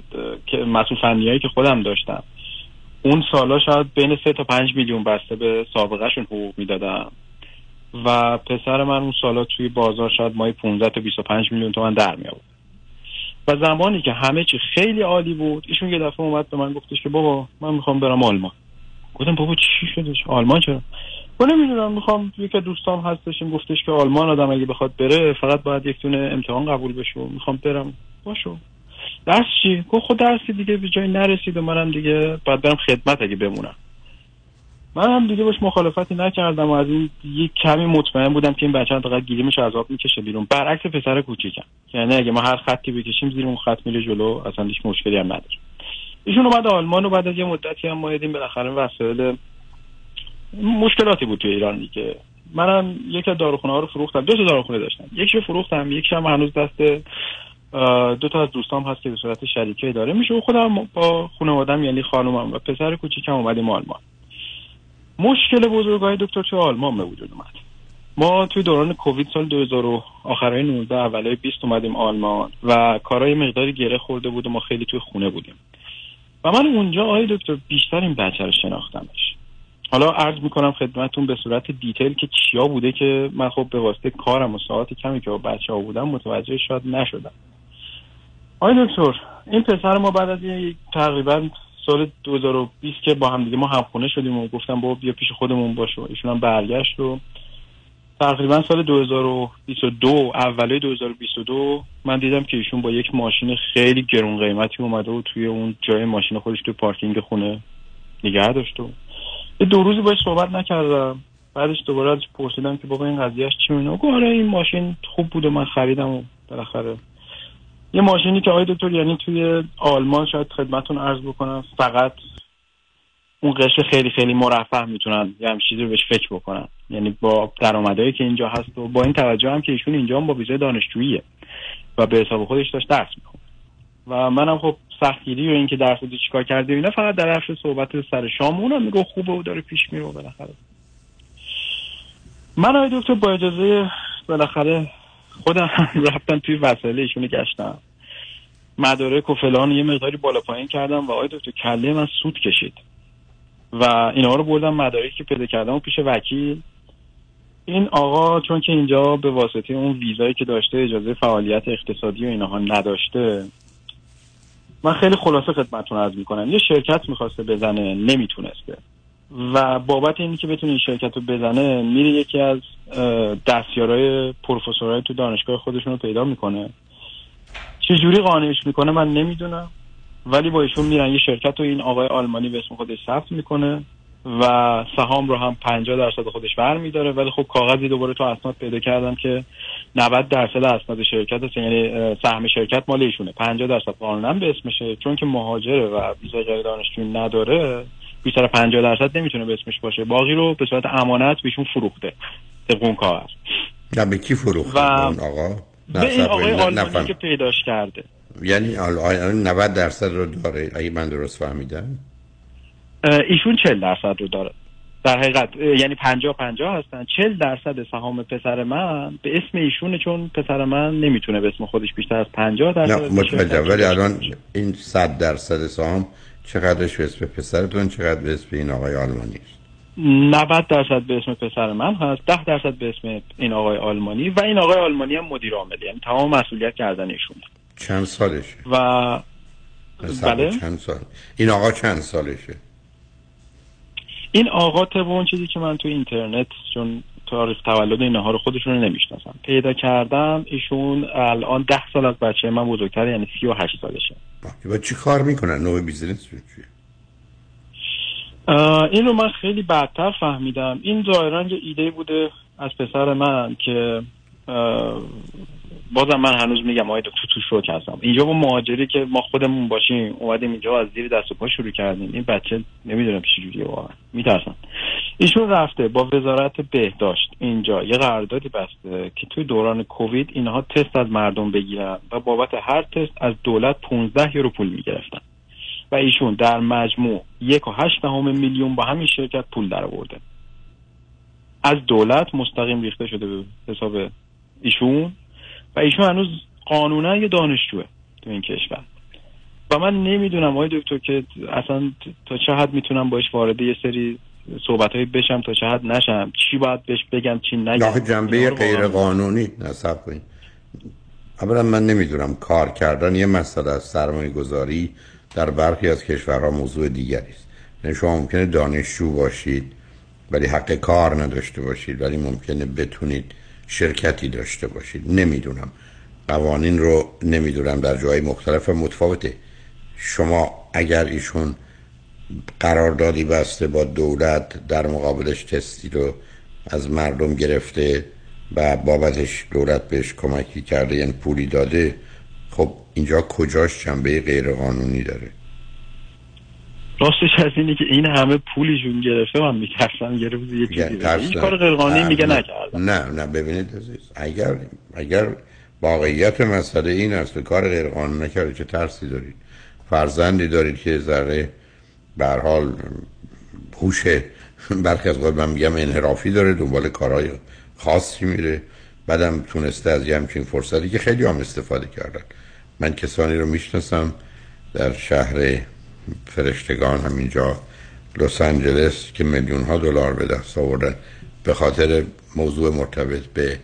مسئول فنیایی که خودم داشتم. اون سالا شاید بین سه تا پنج میلیون بسته به سابقهشون حقوق می‌دادم. و پسر من اون سالا توی بازار شاید مایی 15 تا 25 میلیون تومن در می آورد و زمانی که همه چی خیلی عالی بود ایشون یه دفعه اومد به من گفتش که بابا من می‌خوام برم آلمان. گفتم بابا چی شدش؟ آلمان چرا؟ من نمی‌دونم می‌خوام از دوستام هستش گفتش که آلمان آدم اگه بخواد بره فقط باید یک دونه امتحان قبول بشه می‌خوام برم. باشو درس چی؟ گفت خود درسی دیگه به جایی نرسید و منم دیگه باید برم خدمت اگه بمونم. من هم دیگه باش مخالفتی نکردم و از این یک کمی مطمئن بودم که این بچه فقط از آب می‌کشه بیرون. برعکس پسر کوچیکم. یعنی اگه ما هر خطی بکشیم زیر اون خط میره جلو اصلا هیچ مشکلی هم نداره. ایشون اومد آلمان و بعد از یه مدتی هم ما دیدیم بالاخره وسایل مشکلاتی بود توی ایران دیگه. منم یک از داروخونه ها رو فروختم. دو تا داروخونه داشتم. یکی رو فروختم یکیش هم هنوز دست دو تا از دوستام هست که به صورت شریکه اداره میشه و خودم با خانوادم یعنی خانومم و پسر کوچیکم اومدیم آلمان. مشکل بزرگای دکتر توی آلمان به وجود اومد. ما توی دوران کووید سال 2000 و آخرای 19 اولای 20 اومدیم آلمان و کارهای مقداری گره خورده بود و ما خیلی توی خونه بودیم. و من اونجا آقای دکتر بیشتر این بچه رو شناختمش. حالا عرض می‌کنم خدمتتون به صورت دیتیل که چیا بوده که من خب به واسطه کارم و ساعت کمی که با بچه ها بودم متوجه شاید نشدم. آقای دکتر این پسر ما بعد از تقریبا سال 2020 که با هم دیگه ما همخونه شدیم و گفتم بابا بیا پیش خودمون باش و ایشون هم برگشت و تقریبا سال 2022 اوله 2022 من دیدم که ایشون با یک ماشین خیلی گرون قیمتی اومده و توی اون جای ماشین خودش توی پارکینگ خونه نگه داشت و یه دو روزی باش صحبت نکردم. بعدش دوباره ازش پرسیدم که بابا این قضیهش چی میونه گفت آره این ماشین خوب بود و من خریدم و بالاخره. یه ماشینی که آقای دکتر یعنی توی آلمان شاید خدمتون عرض بکنم فقط اون قشر خیلی خیلی مرفه می‌تونن یه چیزی رو بهش فکر بکنن. یعنی با درآمدایی که اینجا هست و با این توجه هم که ایشون اینجا هم با ویزای دانشجوییه و به حساب خودش داشت درس میخون و منم خب سختگیری و اینکه درس رو چیکار کردی اینا فقط در حرف صحبت سر شام اونم میگه خوبه و داره پیش میره بالاخره. من آقای دکتر با اجازه بالاخره خودم رفتم توی وسایل ایشونو گشتم. مدارک و فلان یه مقداری بالا پایین کردم و آقای دکتر کله من سود کشید. و اینها رو بردم مدارکی که پیدا کردم و پیش وکیل. این آقا چون که اینجا به واسطه اون ویزایی که داشته اجازه فعالیت اقتصادی و اینها نداشته من خیلی خلاصه خدمتتون عرض می‌کنم. یه شرکت می‌خواسته بزنه نمی‌تونسته. و بابت اینی که بتونه این شرکت رو بزنه میره یکی از دستیارای پروفسورای تو دانشگاه خودشون رو پیدا می‌کنه. چجوری قانعش می‌کنه من نمی‌دونم. ولی با ایشون میرن یه شرکت رو این آقای آلمانی به اسم خودش ثبت می‌کنه و سهام رو هم 50 درصد خودش برمیداره ولی خب کاغذی دوباره تو اسناد پیدا کردم که 90 درصد اسناد شرکت هست یعنی سهم شرکت مال ایشونه. 50 درصد قانونا به اسمشه. چون که مهاجره و ویزای غیر دانشجویی نداره بیشتر 50 درصد نمی‌تونه به اسمش باشه. باقی رو به صورت امانت بهشون فروخته. طبق اون کاغذ نه به کی فروخت و- اون آقا؟ به این آقای آلمانی. که پیداش کرده. یعنی آل- آل- 90 درصد رو داره اگه من درست فهمیدم؟ ایشون 40 درصد رو داره. در حقیقت یعنی 50 50 هستن. 40 درصد سهام پسر من به اسم ایشونه چون پسر من نمی‌تونه به اسم خودش بیشتر از 50 درصد نه متوجه ولی الان این 100 درصد سهام چقدرش به اسم پسرتون چقدر به اسم این آقای آلمانی است؟ 90 درصد به اسم پسر من هست 10 درصد به اسم این آقای آلمانی و این آقای آلمانی هم مدیر عامل یعنی تمام مسئولیت کردن ایشون چند سالشه؟ و بله. چند سال. این آقا چند سالشه؟ این آقا طبق اون چیزی که من تو اینترنت چون تاریخ تولد اینها رو خودشون رو نمی‌شناسم. پیدا کردم ایشون الان ده سال از بچه من بزرگتر یعنی 38 سالشه. و چی کار می‌کنن؟ نوع بیزینس چیه؟ این رو من خیلی بعدتر فهمیدم. این ظاهرا یه ایده بوده از پسر من که بازم من هنوز میگم آقای دکتر تو شوک هستم. اینجا با مهاجری که ما خودمون باشیم اومدیم اینجا از زیر دست و پا شروع کردیم. این بچه نمی‌دونم چجوریه واقعا. میترسم. ایشون رفته با وزارت بهداشت اینجا. یه قراردادی بسته که توی دوران کووید اینها تست از مردم بگیرن و بابت هر تست از دولت 15 یورو پول می‌گرفتن. و ایشون در مجموع یک و هشت دهم میلیون با همین شرکت پول در آورده از دولت مستقیم ریخته شده به حساب ایشون. و ایشون هنوز قانونا یه دانشجوه تو این کشور. و من نمی‌دونم آقای دکتر که اصلا تا چه حد می‌تونم باش وارد یه سری صحبت بشم تا چه حد نشم چی باید بهش بگم چی نگم. جنبه غیر قانونی نصب کنید اولا من نمی‌دونم کار کردن یه مسئله از سرمایه گذاری در برخی از کشورها موضوع دیگری است. یعنی شما ممکنه دانشجو باشید ولی حق کار نداشته باشید ولی ممکنه بتونید شرکتی داشته باشید. نمی‌دونم. قوانین رو نمی‌دونم در جای مختلف متفاوته. شما اگر ایشون قراردادی بسته با دولت در مقابلش تستی رو از مردم گرفته و بابتش دولت بهش کمکی کرده یعنی پولی داده خب اینجا کجاش جنبه غیر قانونی داره؟ راستش از اینه که این همه پولیشون گرفته من میترسم. یه روز یه چیزی بگه. این کار غیرقانونی میگه. نکردم. نه نه ببینید عزیز. اگر اگر واقعیت مسئله این است که کار غیر قانونی نکرده چه ترسی دارید. فرزندی دارید که ذره به حال هوش برخی از من میگم انحرافی داره دنبال کارهای خاصی میره. بعدم تونسته از یه همچین فرصتی که خیلی هم استفاده کردن. من کسانی رو می‌شناسم در شهر فرشتگان همینجا لس آنجلس که میلیون ها دلار به دست آوردن به خاطر موضوع مرتبط به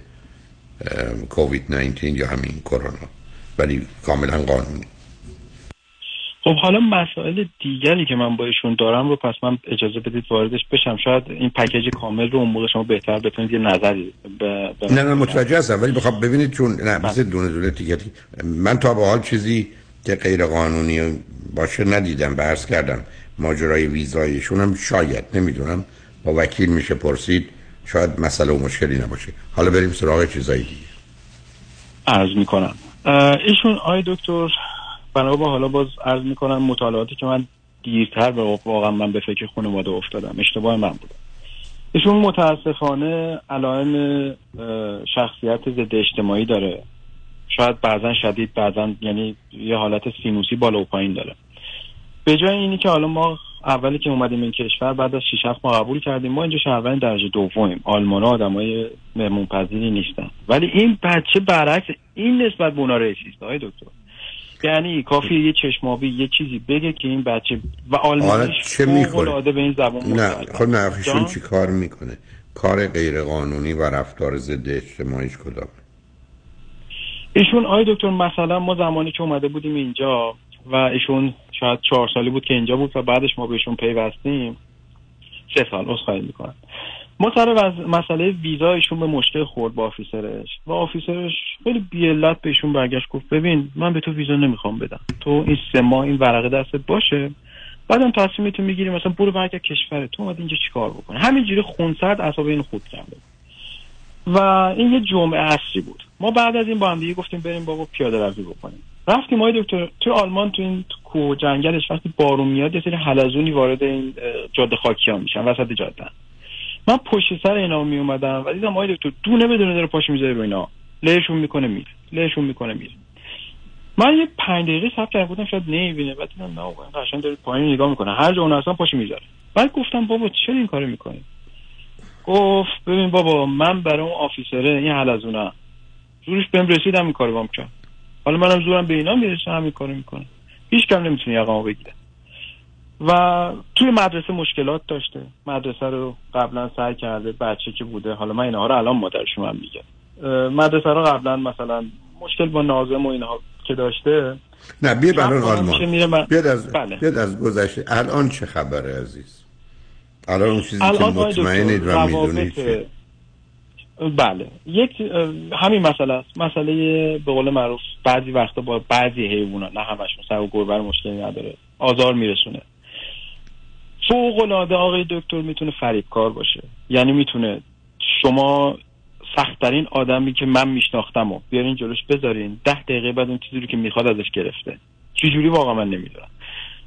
کووید 19 یا همین کرونا. ولی کاملا قانونی. خب حالا مسائل دیگری که من با ایشون دارم رو پس من اجازه بدید واردش بشم. شاید این پکیج کامل رو اون موقع شما بهتر بتونید یه نظری به, به نه نه متوجه هستم ولی بخوام ببینید چون نه مثل دونه دونه تیکتی من تا به حال چیزی که غیر قانونی باشه ندیدم و عرض کردم ماجرای ویزایشون هم شاید نمی‌دونم. با وکیل میشه پرسید شاید مسئله و مشکلی نباشه. حالا بریم سراغ چیزایی دیگه. عرض می‌کنم. ایشون آی دکتر بنا به حالا باز عرض می‌کنم مطالعاتی که من دیرتر به واقعا من به فکر خانواده افتادم. اشتباه من بود. ایشون متاسفانه علائم شخصیت ضد اجتماعی داره. شاید بعضا شدید بعضا یعنی یه حالت سینوسی بالا و پایین داره. به جای اینی که حالا ما اولی که اومدیم این کشور بعد از 6 7 ماه قبول کردیم ما اینجا شهروند درجه دومیم. آلمان ها آدمای مهمون پذیری نیستن. ولی این بچه برعکس این نسبت به اونا رئیسیست آقای دکتر. یعنی کافی یه چشمابی یه چیزی بگه که این بچه و آلمانیش چه می‌کنه به این زبان نه. خب نه؟ چی کار می‌کنه؟ کار غیر قانونی و رفتار ضد اجتماعیش کدام؟ ایشون آی دکتر مثلا ما زمانی که اومده بودیم اینجا و ایشون شاید چهار سالی بود که اینجا بود و بعدش ما بهشون پیوستیم. سه سال عذرخواهی می‌کنم. ما سر وز... مسئله ویزا ایشون به مشکل خورد با آفیسرش. و آفیسرش خیلی بیالت بهشون برگشت گفت ببین من به تو ویزا نمی‌خوام بدم. تو این سه ماه این ورقه دستت باشه. بعدم تصمیمتون می‌گیری مثلا برو برگرد کشور تو اومد اینجا چیکار بکنه همینجوری خونسرد اعصاب اینو خود کرده و این یه جمعه عصری بود. ما بعد از این با هم دیگه گفتیم بریم بابا پیاده روی بکنیم. رفتیم آقای دکتر تو آلمان تو این کوه و جنگلش وقتی بارون میاد یه سری حلزونی وارد این جاده خاکی ها میشن وسط جاده. من پشت سر اینا می اومدم و دیدم آقای دکتر دونه بدونه داره پاشو می‌ذاره رو اینا. لهشون می‌کنه میره لهشون می‌کنه میره. من یه پنج دقیقه صبر کردم بودم شاید نمی‌بینه. بعد دیدم نه قشنگ داره پایین نگاه می‌کنه. هر جا اون اصلا پاشو می‌ذاره. بعد گفتم بابا چرا این کارو می‌کنی؟ گفت ببین بابا من برای اون آفیسره این حلزونه زورش بهم رسیدم این کارو بام کرد. حالا منم زورم به اینا می‌رسه همین کارو می‌کنه. هیچ کم نمی‌تونه یقمو بگیره. و توی مدرسه مشکلات داشته. مدرسه رو قبلا سعی کرده بچه که بوده. حالا من اینها رو الان مادرشون هم میگه. مدرسه رو قبلا مثلا مشکل با نازم و اینها که داشته. نه بیا برای میره آلمان بیاد از بله. بیاد از گذشته. الان چه خبره عزیز؟ الان اون چیزی که الان مطمئنید و می‌دونید چیه؟ بله. یک همین مسئله است. مسئله به قول معروف بعضی وقتا با بعضی حیوونا نه همشون سگ و گربه رو مشکلی نداره. آزار میرسونه. فوق العاده آقای دکتر می‌تونه فریبکار باشه. یعنی می‌تونه شما سختترین آدمی که من میشناختم و بیارین جلوش بذارین ده دقیقه بعد اون چیزی رو که می‌خواد ازش گرفته. چجوری؟ واقعا من نمی‌دونم.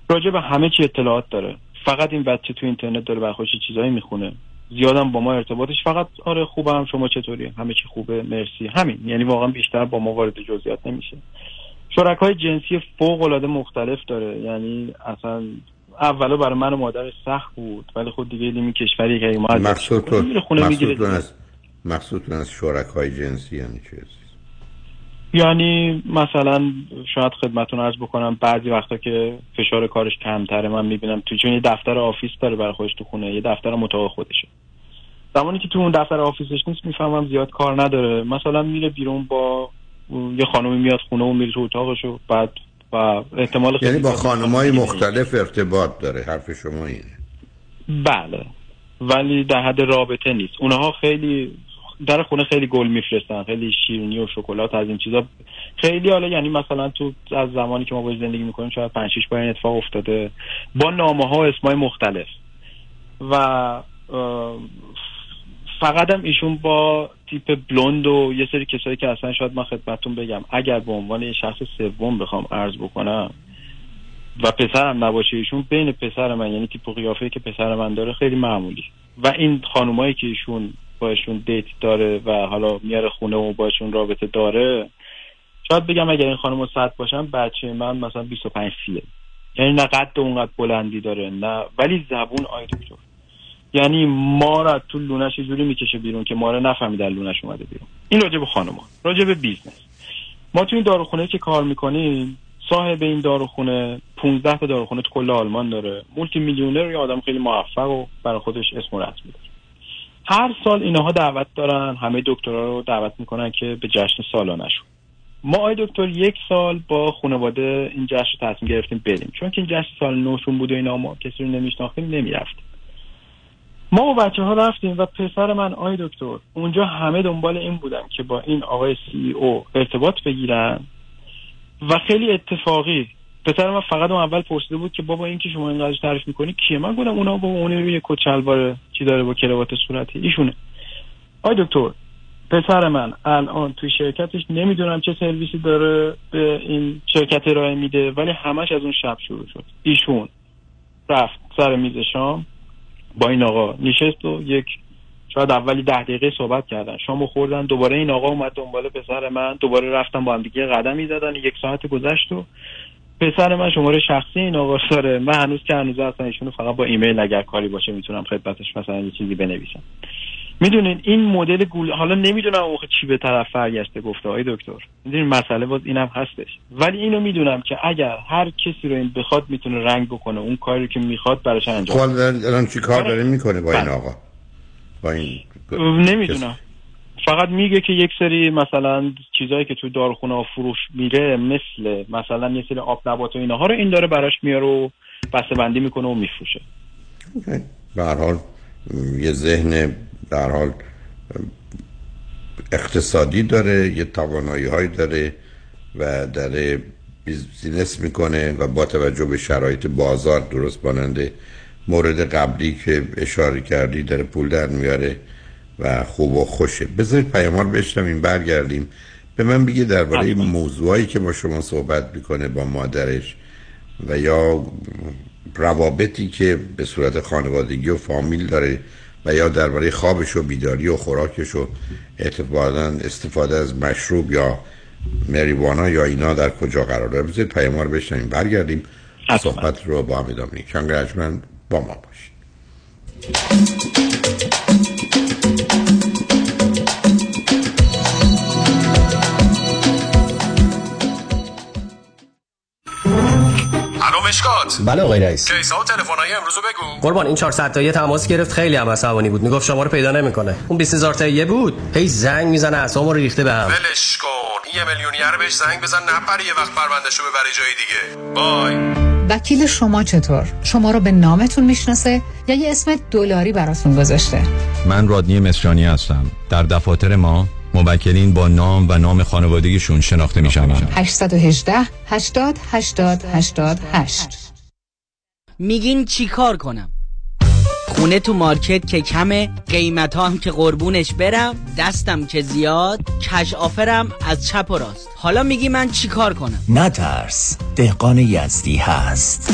راجع به همه چی اطلاعات داره. فقط این بچه تو اینترنت داره یه چیزایی می‌خونه. زیادم با ما ارتباطش فقط آره خوبم شما چطوری؟ همه چی خوبه مرسی. همین یعنی واقعا بیشتر با ما وارد جزئیات نمیشه. شرکای جنسی فوق العاده مختلف داره. یعنی اصلا اولا برای من و مادرش سخت بود ولی خود دیگه دیدیم این کشوری که ما مقصودتون می‌گیره مقصودتون از مقصودتون از شرکای جنسی یعنی چه عزیز؟ یعنی مثلا شاید خدمتون عرض بکنم بعضی وقتا که فشار کارش کمتره من می‌بینم تو چون یه دفتر آفیس داره برای خودش تو خونه یه دفتر اتاق خودشه. زمانی که تو اون دفتر آفیسش نیست می‌فهمم زیاد کار نداره. مثلا میره بیرون با یه خانومی میاد خونه و میره تو اتاقش و بعد و احتمال یعنی با خانمای. مختلف ارتباط داره حرف شما اینه. بله. ولی در حد رابطه نیست. اونها خیلی در خونه خیلی گل میفرستن خیلی شیرینی و شکلات از این چیزا. خیلی حالا یعنی مثلا تو از زمانی که ما باید زندگی می‌کنیم شاید پنج شش بار این اتفاق افتاده. با نامه ها و اسمای مختلف. و فقط هم ایشون با تیپ بلوند و یه سری کسایی که اصلا شاید من خدمتتون بگم اگر به عنوان یه شخص سوم بخوام عرض بکنم و پسرم نباشه ایشون بین پسر من یعنی تیپ و قیافه که پسر من داره خیلی معمولی. و این خانومایی که ایشون باشون دیت داره و حالا میاره خونه و باشون رابطه داره. شاید بگم اگر این خانم صد باشن بچه من مثلا 25 سیه یعنی نه قد اونقدر بلندی داره نه ولی زبون آی دکتر. یعنی ما را تو لونش یه جوری می‌کشه بیرون که ما رو نفهمیدن لونش اومده بیرون. این راجع به خانوما راجع به business. ما تو این داروخونه که کار می‌کنیم صاحب این داروخونه 15 تا داروخونه تو کل آلمان داره. multi-millionaire یه آدم خیلی موفق و برای خودش اسم و رسمی داره هر سال اینها دعوت دارن همه دکترها رو دعوت می‌کنن که به جشن سالانشون ما آی دکتر یک سال با خانواده این جشن رو تصمیم گرفتیم بریم. چون که این جشن سال نوشون بود و اینا ما کسی رو نمیشناختیم نمی‌رفتیم. ما و بچه ها رفتیم و پسر من آی دکتر اونجا همه دنبال این بودن که با این آقای سی او ارتباط بگیرن و خیلی اتفاقی پسر من فقط اون اول پرسیده بود که بابا این که شما اینقدر تعریف می‌کنی کیه؟ من گفتم اونا بابا اون روی کت شلوار چی داره با کراوات صورتی. ایشونه. آی دکتر پسر من الان توی شرکتش نمی‌دونم چه سرویسی داره به این شرکت ارائه میده ولی همش از اون شب شروع شد. ایشون رفت سر میز شام با این آقا نشست و یک شاید اولی ده دقیقه صحبت کردن. شامو خوردن دوباره این آقا اومد دنبال پسر من دوباره رفتن با هم دیگه قدمی زدن یک ساعت گذشت و پسر من شماره شخصی این آقا داره. من هنوز که هنوز اصلا ایشونو فقط با ایمیل اگر کاری باشه می‌تونم خدمتش مثلا یه چیزی بنویسم. می‌دونین این مدل گول حالا نمی‌دونم موقع چی به طرف فرگشته گفته های دکتر. می‌دونین مسئله باز اینم هستش. ولی اینو می‌دونم که اگر هر کسی رو این بخواد می‌تونه رنگ بکنه اون کاری که می‌خواد براش انجام خب الان چی کار داره می‌کنه با این بله. آقا؟ با این نمی‌دونم. فقط میگه که یک سری مثلا چیزایی که تو داروخونه ها فروش میره مثل مثلا یه سری آب نبات و اینها رو این داره براش میاره و بسته بندی می‌کنه و میفروشه. به هر حال یه ذهن هر حال اقتصادی داره یه توانایی هایی داره و داره بیزینس می‌کنه و با توجه به شرایط بازار درست ماننده مورد قبلی که اشاره کردی داره پول در میاره. و خوب و خوشه. بذارید پیامار بشنویم برگردیم. به من بگی درباره موضوعایی که با شما صحبت می‌کنه با مادرش و یا روابطی که به صورت خانوادگی و فامیل داره و یا درباره خوابش و بیداری و خوراکش و اعتباراً استفاده از مشروب یا مریوانا یا اینا در کجا قرار داره بذارید پیامار بشنویم. برگردیم. صحبت رو با هم ادامه کنگرجمند با ما باشید. مشکات بله آقای رئیس. کیسا و تلفن‌های امروز رو بگو. قربان این 400 تایی تماس گرفت خیلی هم عصبانی بود. می‌گفت شما رو پیدا نمی‌کنه. اون 20000 تایی بود. هی زنگ می‌زنه اعصابمو ریخته بهم ولش کن. یه میلیونیر بهش زنگ بزن نپره یه وقت پروندهشو ببره جای دیگه. بای. وکیل شما چطور؟ شما رو به نامتون می‌شناسه یا یه اسم دلاری براتون گذاشته؟ من رادنی مصریانی هستم. در دفاتر ما موکلین با نام و نام خانوادگیشون شناخته میشن 818 80 80 88 میگین چی کار کنم؟ خونه تو مارکت که کمه قیمت هم که قربونش برم دستم که زیاد کش آفرم از چپ و راست. حالا میگی من چی کار کنم؟ نترس دهقان یزدی هست.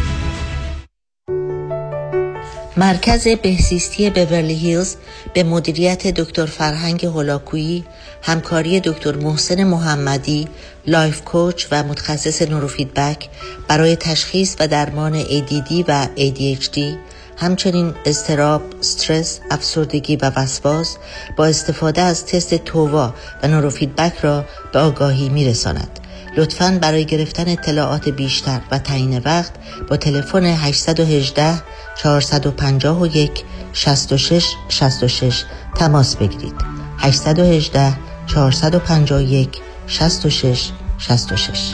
مرکز بهزیستی بورلی هیلز به مدیریت دکتر فرهنگ هولاکویی همکاری دکتر محسن محمدی life coach و متخصص نوروفیدبک برای تشخیص و درمان ADD و ADHD همچنین اضطراب، استرس، افسردگی و وسواس با استفاده از تست TOVA و نوروفیدبک را به آگاهی می رساند. لطفاً برای گرفتن اطلاعات بیشتر و تعیین وقت با تلفن 818 451 66 66 تماس بگیرید. 818 451 66 66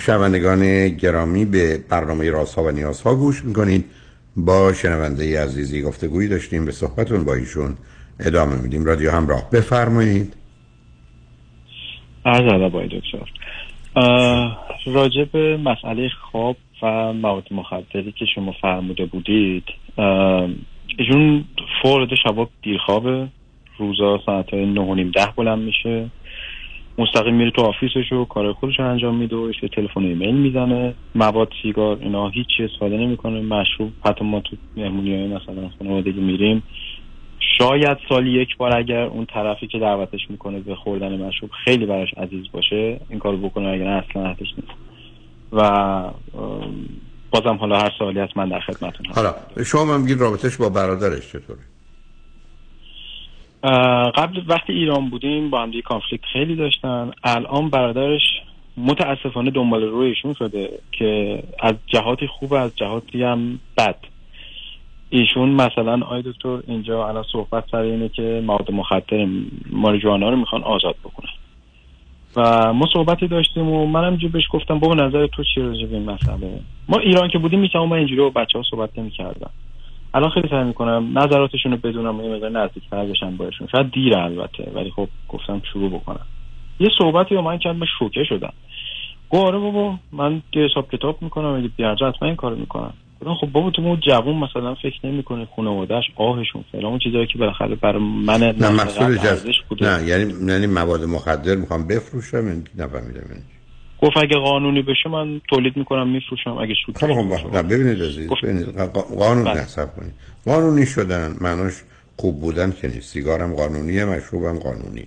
شنوندگان گرامی به برنامه رازها و نیازها گوش می‌کنید. با شنونده عزیزی گفتگویی داشتیم به صحبتون با ایشون ادامه میدیم. رادیو همراه بفرمایید. عرض ادب آقای دکتر. راجع به مسئله خواب و مواد مخدری که شما فرموده بودید ایشون فورد شبا دیر خوابه روزا ساعت نه و نیم ده بلند میشه. مستقیم میره تو آفیسش و کار خودش رو انجام میده و یه تلفن ایمیل می‌زنه. مواد سیگار اینا هیچی استفاده نمی‌کنه. مشروب حتی ما تو مهمونی مثلا خانوادگی میریم. شاید سالی یک بار اگر اون طرفی که دعوتش می‌کنه به خوردن مشروب خیلی براش عزیز باشه این کارو بکنه اگر اصلا حتش نیست. و بازم حالا هر سوالی هست من در خدمتتون هستم. حالا شما هم رابطش با برادرش چطوره؟ قبل وقتی ایران بودیم با هم دیگه کانفلیکت خیلی داشتن. الان برادرش متاسفانه دنبال رویشون شده که از جهاتی خوب از جهاتی هم بد. ایشون مثلا آی دکتر اینجا الان صحبت سر اینه که مواد مخدر ماریجوانا رو می‌خوان آزاد بکنن. و ما صحبتی داشتیم و منم جو بهش گفتم بابا نظر تو چی راجع به این مسئله؟ ما ایران که بودیم می‌تونم من اینجوری با بچه ها صحبت نمی‌کردم الان خیلی سعی می‌کنم نظراتشون رو بدونم و یه مقدار نزدیکتر بشم باشون. شاید دیر البته ولی خب گفتم شروع بکنم. یه صحبتی رو من کردم شوکه شدم. گفت آره بابا من حساب کتاب می‌کنم اگه بیارجا حتما این کارو می‌کنم. گفتم خب بابا تو جوون مثلا فکر نمی‌کنه خانواده‌اش آهشون فلان اون چیزایی که بالاخره برای من نه مسئول نه یعنی یعنی مواد مخدر می‌خوام بفروشم نفهمیدم. یعنی گفت اگه قانونی بشه من تولید می‌کنم میفروشم. اگه شد خب خب نه ببینید عزیز ببینید قانون نصب کنید. قانونی شدن معناش خوب بودن که نیست. سیگارم قانونیه مشروبم قانونیه.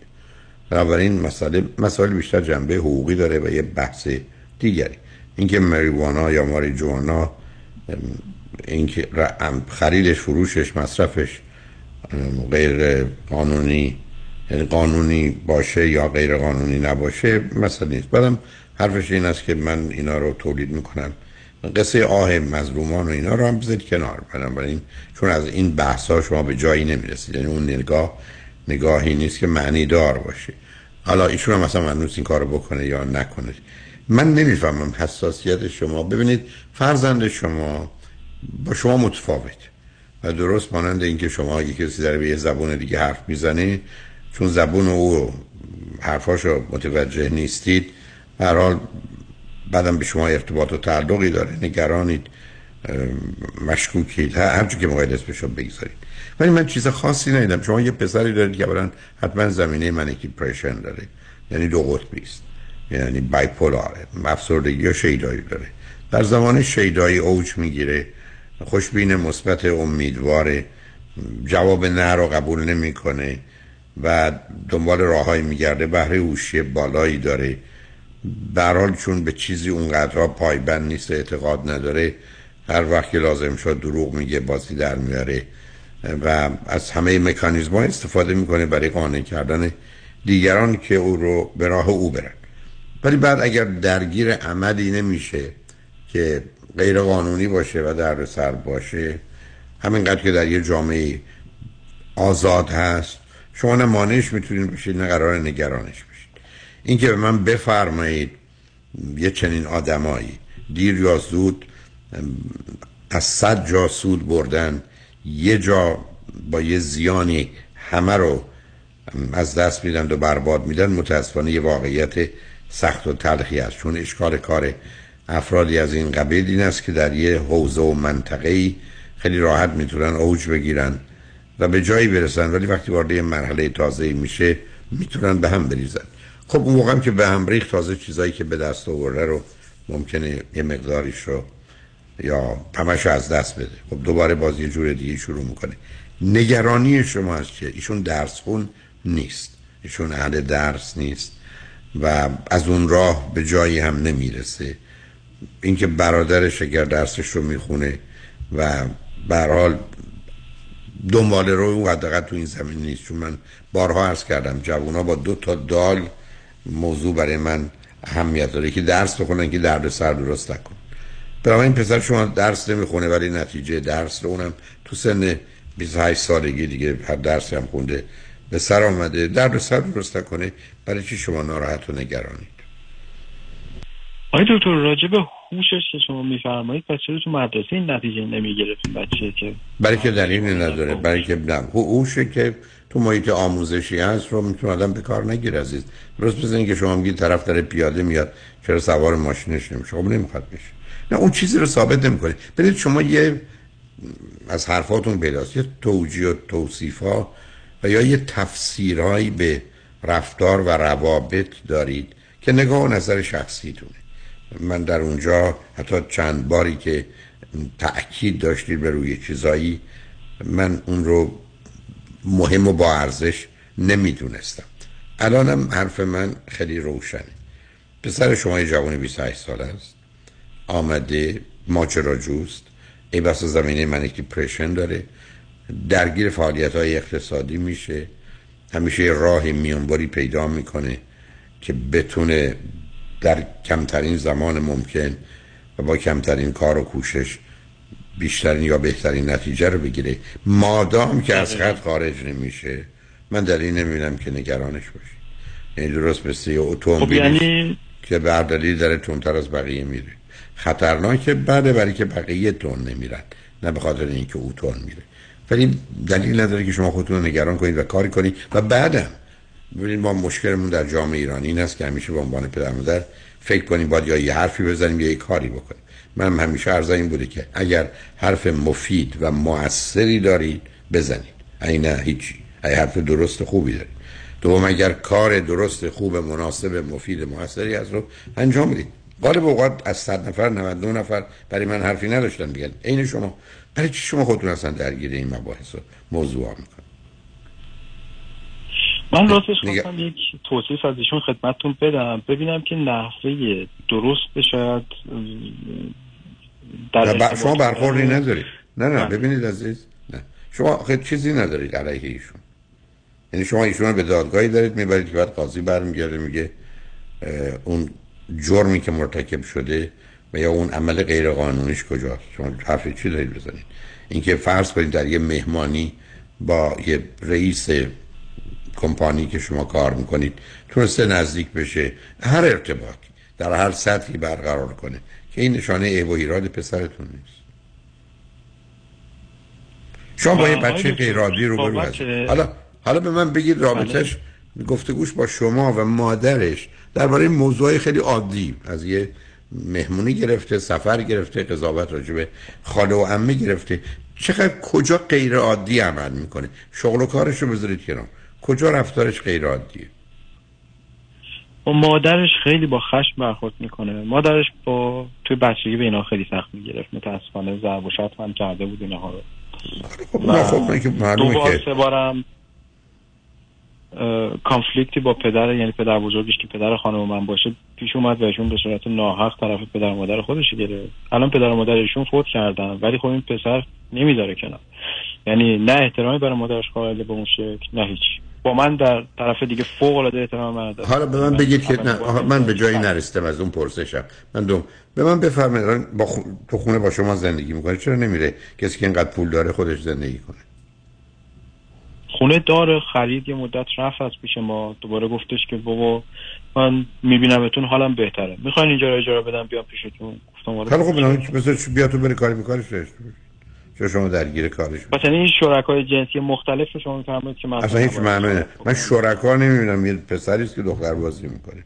بنابراین مسئله مسائل بیشتر جنبه حقوقی داره و یه بحث دیگری. اینکه مریوانا یا ماریجوانا اینکه خریدش فروشش مصرفش غیر قانونی یعنی قانونی باشه یا غیر قانونی نباشه مثلا نیست. بعدم حرفش این است که من اینا رو تولید می‌کنم. قصه آه مظلومان و اینا رو هم بذارید کنار. بنابراین چون از این بحث ها شما به جایی نمی‌رسید. یعنی اون نگاه نگاهی نیست که معنی دار باشه. حالا ایشون هم مثلا منوس این کارو بکنه یا نکنه. من نمی‌فهمم حساسیت شما. ببینید فرزند شما با شما متفاوت. و درست مانند اینکه شما اگه کسی در به یه زبون دیگه حرف می‌زنه چون زبون او حرفاشو متوجه نیستید هر حال بعدم به شما ارتباط و تعلقی داره. نگرانید مشکوکید هر که موقع اسمشو بگذارید. ولی من چیز خاصی ندیدم. شما یه پسری دارید که برن حتما زمینه منیکی پریشن داره. یعنی دو قطبی است. یعنی بایپولاره. افسردگی یا شیدایی داره. در زمان شیدایی اوج می‌گیره. خوشبین مثبت امیدواره. جواب نه رو قبول نمی‌کنه و دنبال راههایی میگرده. بهره هوشی بالایی داره. برحال چون به چیزی اونقدر پایبند نیست اعتقاد نداره هر وقت که لازم شد دروغ میگه بازی در میاره و از همه مکانیزم استفاده می‌کنه برای قانع کردن دیگران که او رو به راه او برن. ولی بعد اگر درگیر عملی نمیشه که غیر قانونی باشه و در سر باشه همینقدر که در یه جامعه آزاد هست شما نه مانعش می‌تونید بشید نه قرار نگرانش بشید اینکه به من بفرمایید یه چنین آدمایی. دیر یا زود از صد جا سود بردن یه جا با یه زیانی همه رو از دست میدن و برباد میدن متاسفانه یه واقعیت سخت و تلخی است چون اشکال کار افرادی از این قبیل این است که در یه حوزه و منطقه خیلی راحت می‌تونن اوج بگیرن و به جایی برسن. ولی وقتی وارد یه مرحله تازه میشه می‌تونن به هم بریزن. خب اون موقع که به هم ریخت تازه چیزایی که به دست آورده رو ممکنه یه مقداریش رو یا همش از دست بده. خب دوباره بازی جور دیگه شروع می‌کنه. نگرانی شما از چیه؟ ایشون درس خون نیست. ایشون اهل درس نیست و از اون راه به جایی هم نمی‌رسه. اینکه برادرش اگر درسش رو می‌خونه و برحال دنبال رو اون قدقه تو این زمین نیست. چون من بارها عرض کردم جوونا با دو تا دال موضوع برای من اهمیت داره. که درس بخونن که درد سر درست نکن برای این پسر شما درس نمی‌خونه ولی نتیجه درس رو اونم تو سن 28 سالگی دیگه هر درسی هم خونده به سر آمده. درد سر درست نکنه برای چی شما ناراحت و نگرانید؟ آقای دکتر راجع به هوشش که شما میفرمایید پس چرا تو مدرسه این نتیجه نمی‌گرفت بچه که برای که دلیلی نداره برای که نه. هوشه که تو محیط آموزشی هست رو می‌تونه آدم به کار نگیره عزیز. درست بزنین که شما میگید طرف داره پیاده میاد چرا سوار ماشینش نمیشه؟ خب نمی‌خواد بشه. نه اون چیزی رو ثابت نمی‌کنه. برید شما یه از حرفاتون پیداست. یه توجیه و توصیف ها و یا یه تفسیرهایی به رفتار و روابط دارید که نگاه و نظر شخصیتونه. من در اونجا حتی چند باری که تأکید داشتید به روی چیزایی من اون رو مهم و با ارزش نمی‌دونستم. الانم حرف من خیلی روشنه. پسر شما یه جوان 28 سال است. آمده ماجراجوست ای بس زمینه منیک دیپریشن داره. درگیر فعالیت های اقتصادی میشه. همیشه راه میانباری پیدا می‌کنه که بتونه در کمترین زمان ممکن و با کمترین کار و کوشش بیشترین یا بهترین نتیجه رو بگیره. مادام که از خط خارج نمیشه. من دلیل نمی‌بینم که نگرانش باشی. یعنی درست مثل یه اتومبیل خب یعنی که بر دلیل داره تونتر از بقیه میره. خطرناکه بعد برای که بقیه تون نمیرن. نه به خاطر اینکه او تون میره. ولی دلیل نداره که شما خودتون رو نگران کنید و کاری کنید. و بعدم ببینید ما مشکلمون در جامعه ایرانی این است که همیشه به عنوان پدر مادر فکر کنیم باید یا یه حرفی بزنیم یا یه کاری بکنیم. من همیشه عرض این بوده که اگر حرف مفید و موثری دارید بزنید. نه هیچی. اگه حرف درست خوبی دارید. دوم اگر کار درست خوب مناسب مفید موثری از رو انجام بدید. غالب اوقات از 100 نفر 99 نفر برای من حرفی نداشتن دیگه. عین شما. برای چی شما خودتون اصلا درگیر این مباحث و موضوع می‌کنید؟ من راستش خواستم یک توصیف از ایشون خدمتتون بدم. ببینم که نحوه درست به شاید در شما برخوردی ندارید. نه نه ببینید عزیز نه. شما خیلی چیزی ندارید علیه ایشون. یعنی شما ایشون رو به دادگاهی دارید می‌برید که بعد قاضی برمیگرده میگه اون جرمی که مرتکب شده و یا اون عمل غیر قانونیش کجاست؟ شما حرف چی دارید بزنید؟ اینکه فرض کنید در یه مهمانی با یه رئیس کمپانی که شما کار می‌کنید تونسته نزدیک بشه هر ارتباطی در هر سطحی برقرار کنه. که این نشانه عیب و ایراد پسرتون نیست. شما با یه بچه غیرادی رو برو حالا حالا به من بگید رابطش گفتگوش با شما و مادرش درباره موضوع خیلی عادی از یه مهمونی گرفته سفر گرفته قضاوت راجبه خاله و عمه گرفته. چقدر کجا غیر عادی عمل می‌کنه؟ شغل و کارش رو بذارید کنار. کجا رفتارش غیر عادیه؟ و مادرش خیلی با خشم برخورد می‌کنه. مادرش با توی بچگی به اینا خیلی سخت می‌گرفت. متاسفانه ضرب و شتم هم کرده بود اینها رو. خب خب که معلومه دو که سه بارم کانفلیکتی با پدر یعنی پدر بزرگش که پدر خانم من باشه پیش اومد و ایشون به صورت ناحق طرف پدر و مادر خودش گرفت. الان پدر و مادر ایشون فوت کردن ولی خب این پسر نمیداره کنار. یعنی نه احترامی برای مادرش قائل به اون شکل نه هیچ. با من در طرف دیگه فوق العاده احترام من داره حالا به من بگید که نه من به جایی نرسیدم از اون پرسشم. من دوم به من بفرمایید با خو... تو خونه با شما زندگی می‌کنه چرا نمیره کسی که اینقدر پول داره خودش زندگی کنه؟ خونه داره خرید یه مدت رفت از پیش ما دوباره گفتش که بابا من میبینمتون حالم بهتره. می‌خواین اینجا رو اجاره بدم بیام پیشتون. گفتم آره. خوب بنابراین بذار بیا تو بری کاری می‌کنی چرا شما درگیر کارش مثلا این شرکای جنسی مختلف شما میفرمایید که من اصلا هیچ معنی نه من شرکا نمی‌بینم یه پسری است که دختر بازی می‌کنه.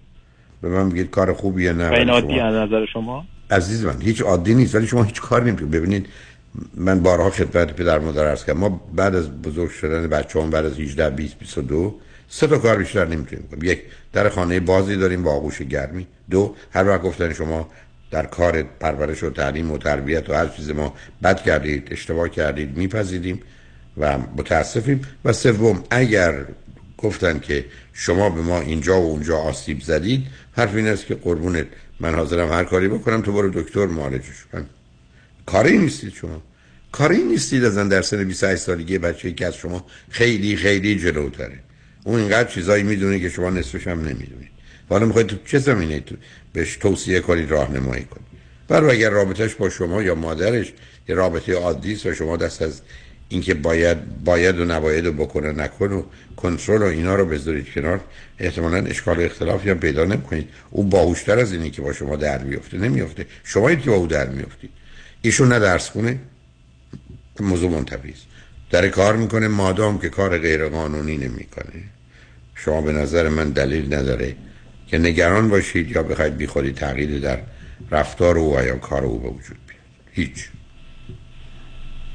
به من میگید کار خوبیه نه این عادی از نظر شما؟ عزیز من هیچ عادی نیست ولی شما هیچ کار نمی‌کنید. ببینید من بارها خدمت پدر مادر عرض کردم. ما بعد از بزرگ شدن بچه‌مون بعد از 18 20 22 سه تا کار بیشتر نمی‌تونیم کنیم یک در خانه بازی داریم با آغوش گرمی. دو هر وقت گفتن شما در کار پرورش و تعلیم و تربیت و هر چیز ما بد کردید اشتباه کردید میپذیریم و متاسفیم. و سوم اگر گفتن که شما به ما اینجا و اونجا آسیب زدید حرف این است که قربونت من حاضرم هر کاری بکنم تو برو دکتر معالجش کن. کاری نیستید شما. کاری نیستید از در سن 28 سالگی بچه که از شما خیلی خیلی جلوتره. اون اینقدر چیزایی می‌دونه که شما نصفش هم نمی‌دونید. حالا می‌خواید تو چه زمینه تو؟ بهش توصیه کنید راهنمایی کنید. برای اگر رابطش با شما یا مادرش یه رابطه عادی است و شما دست از اینکه باید باید و نباید و بکنه نکن و کنترل و اینا رو بذارید کنار احتمالا اشکال و اختلافی هم پیدا نمی‌کنید. او باهوشتر از اینی که با شما در بیفته نمیفته شما که با او در میفتید ایشون نه درس خونه موضوع منتفی در کار می‌کنه مادام که کار غیر قانونی نمی‌کنه. شما به نظر من دلیل نداره. که نگران باشید یا بخواید بیخودی تغییر در رفتار او و یا کار او به وجود بیاد. هیچ.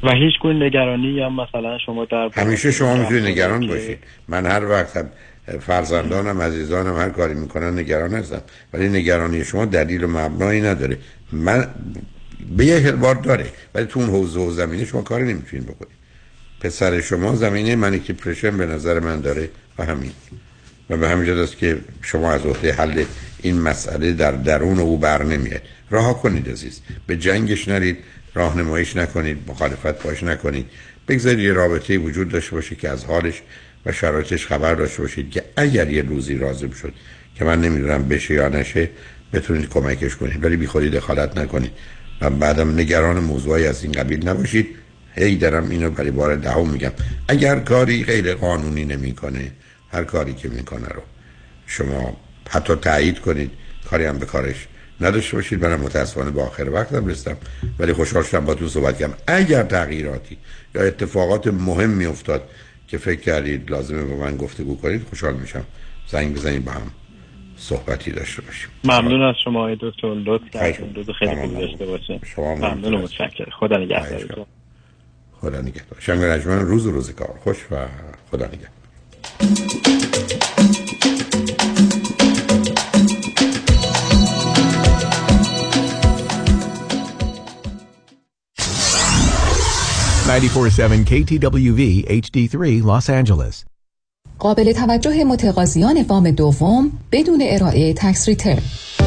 و هیچ گونه نگرانی یا مثلا شما در همیشه شما می‌تونید نگران باشید. من هر وقت هم فرزندانم عزیزانم هر کاری می‌کنن نگران هستم. ولی نگرانی شما دلیل و مبنایی نداره. من به یه بار داره. ولی تو اون حوزه و زمینه شما کاری نمی‌تونید بکنید. پسر شما زمینه منیکی پرشن به نظر من داره و همین. و به همین است که شما از عهده حل این مسئله در درون او بر نمیاد راه کنید عزیز. به جنگش نرید راهنماییش نکنید مخالفت باش نکنید. بگذارید یه رابطه وجود داشته باشه که از حالش و شرایطش خبر داشته باشید که اگر یه روزی رازم شد که من نمی‌دونم بشه یا نشه بتونید کمکش کنید. ولی بی خودی دخالت نکنید. و بعدم نگران موضوعی از این قبیل نباشید. هی درم اینو برای بار دهم میگم. اگر کاری غیر قانونی نمی‌کنه هر کاری که می‌کنه رو. شما حتی تایید کنید کاری هم به کارش نداشته باشید. منم متاسفانه با آخر وقتم رسیدم ولی خوشحال شدم با تو صحبت کردم. اگر تغییراتی یا اتفاقات مهم می افتاد که فکر کردید لازمه با من گفتگو کنید خوشحال میشم. زنگ بزنید با هم صحبتی داشته باشیم. ممنون از شما دکتر. لطف کردید. روز خیلی خوبی داشته باشه شما ممنون و متشکرم. خدا نگهدارتون. خدا نگهدار. شنگ رجمن روز و روزگار خوش و خدا نگهدار. Ninety-four-seven KTWV HD3 Los Angeles. قابل توجه متقاضیان وام دوم بدون ارائه tax return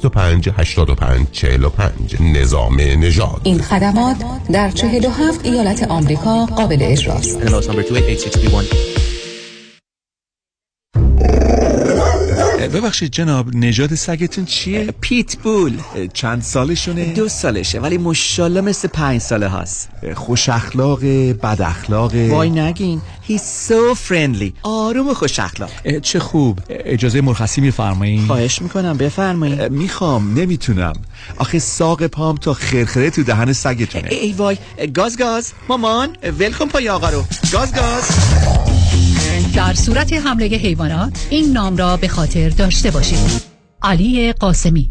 205 85 45 نظام نژاد. این خدمات در 47 ایالت آمریکا قابل اجراست. ببخشید جناب نژاد سگتون چیه؟ پیت بول چند سالشونه؟ دو سالشه ولی مشالله مثل پنج ساله هست خوش اخلاق بد اخلاق. وای نگین. He's so friendly. آروم و خوش اخلاق. چه خوب. اجازه مرخصی میفرمایید خواهش می‌کنم بفرمایید می‌خوام نمی‌تونم. آخه ساق پام تا خرخره تو دهن سگتونه. ای وای. گاز گاز. مامان ولکن پای آقا رو. گاز گاز. در صورت حمله حیوانات این نام را به خاطر داشته باشید. علی قاسمی.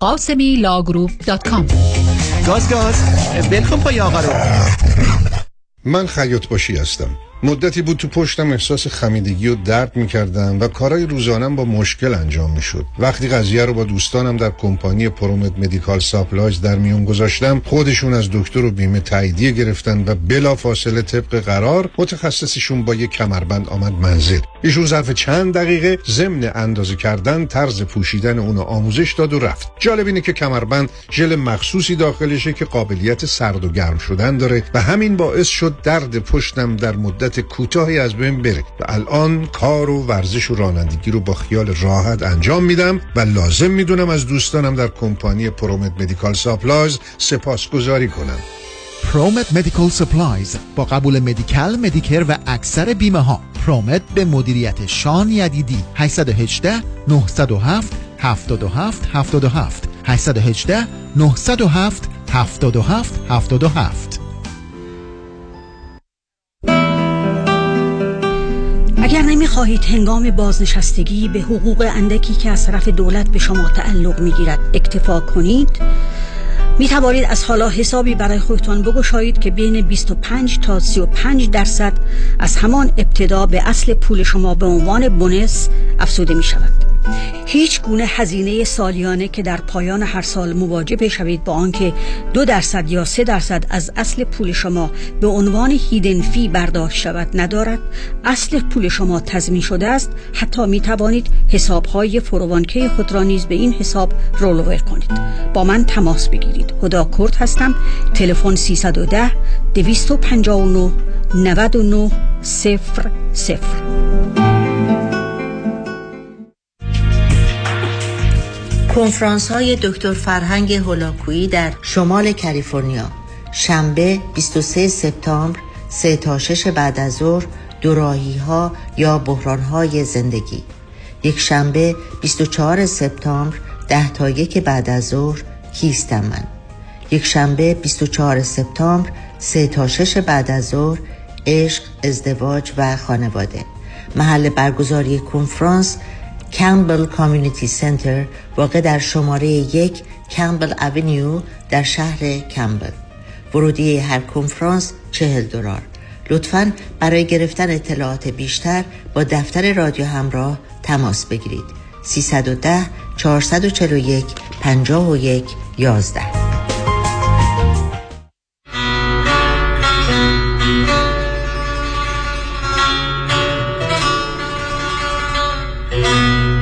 قاسمی law group dot com. گاز گاز. ولکن پای آقا رو. من خیاط باشی هستم. مدتی بود تو پشتم احساس خمیدگی و درد می‌کردم و کارهای روزانم با مشکل انجام می‌شد. وقتی قضیه رو با دوستانم در کمپانی پرومت medical supplies در میون گذاشتم خودشون از دکتر و بیمه تاییدیه گرفتن و بلافاصله طبق قرار متخصصشون با یک کمربند آمد منزل. ایشون ظرف چند دقیقه ضمن اندازه کردن طرز پوشیدن اونو آموزش داد و رفت. جالب اینه که کمربند ژل مخصوصی داخلشه که قابلیت سرد و گرم شدن داره و همین باعث شد درد پشتم در مدت کوتاهی از بین بره. و الان کار و ورزش و رانندگی رو با خیال راحت انجام میدم و لازم می‌دونم از دوستانم در کمپانی پرومت medical supplies سپاسگزاری کنم. پرومت medical supplies با قبول Medi-Cal Medicare و اکثر بیمه ها پرومت به مدیریت شان یدیدی. 818 907 77 77 818 907 77 77 خواهید هنگام بازنشستگی به حقوق اندکی که از طرف دولت به شما تعلق می گیرد اکتفا کنید می توانید از حالا حسابی برای خودتان بگشایید که بین 25 تا 35 درصد از همان ابتدا به اصل پول شما به عنوان بونس افزوده می شود هیچ گونه هزینه سالیانه که در پایان هر سال مواجه بشوید با آنکه دو درصد یا سه درصد از اصل پول شما به عنوان هیدن فی برداشت شود ندارد اصل پول شما تضمین شده است. حتی می توانید حساب های فروانکه خود را نیز به این حساب رولوور کنید. با من تماس بگیرید. هدا کرد هستم. تلفن 310 259 99 صفر صفر. کنفرانس های دکتر فرهنگ هولاکویی در شمال کالیفرنیا. شنبه 23 سپتامبر 3 تا 6 بعد از ظهر دوراهی ها یا بحران های زندگی. یک شنبه 24 سپتامبر 10 تا 1 بعد از ظهر کیستم من؟ یک شنبه 24 سپتامبر 3 تا 6 بعد از ظهر عشق ازدواج و خانواده. محل برگزاری کنفرانس کمبل کامیونیتی سنتر واقع در شماره یک کمبل اونیو در شهر کمبل ورودی هر کنفرانس چهل دلار. لطفا برای گرفتن اطلاعات بیشتر با دفتر رادیو همراه تماس بگیرید. 310 441 51 11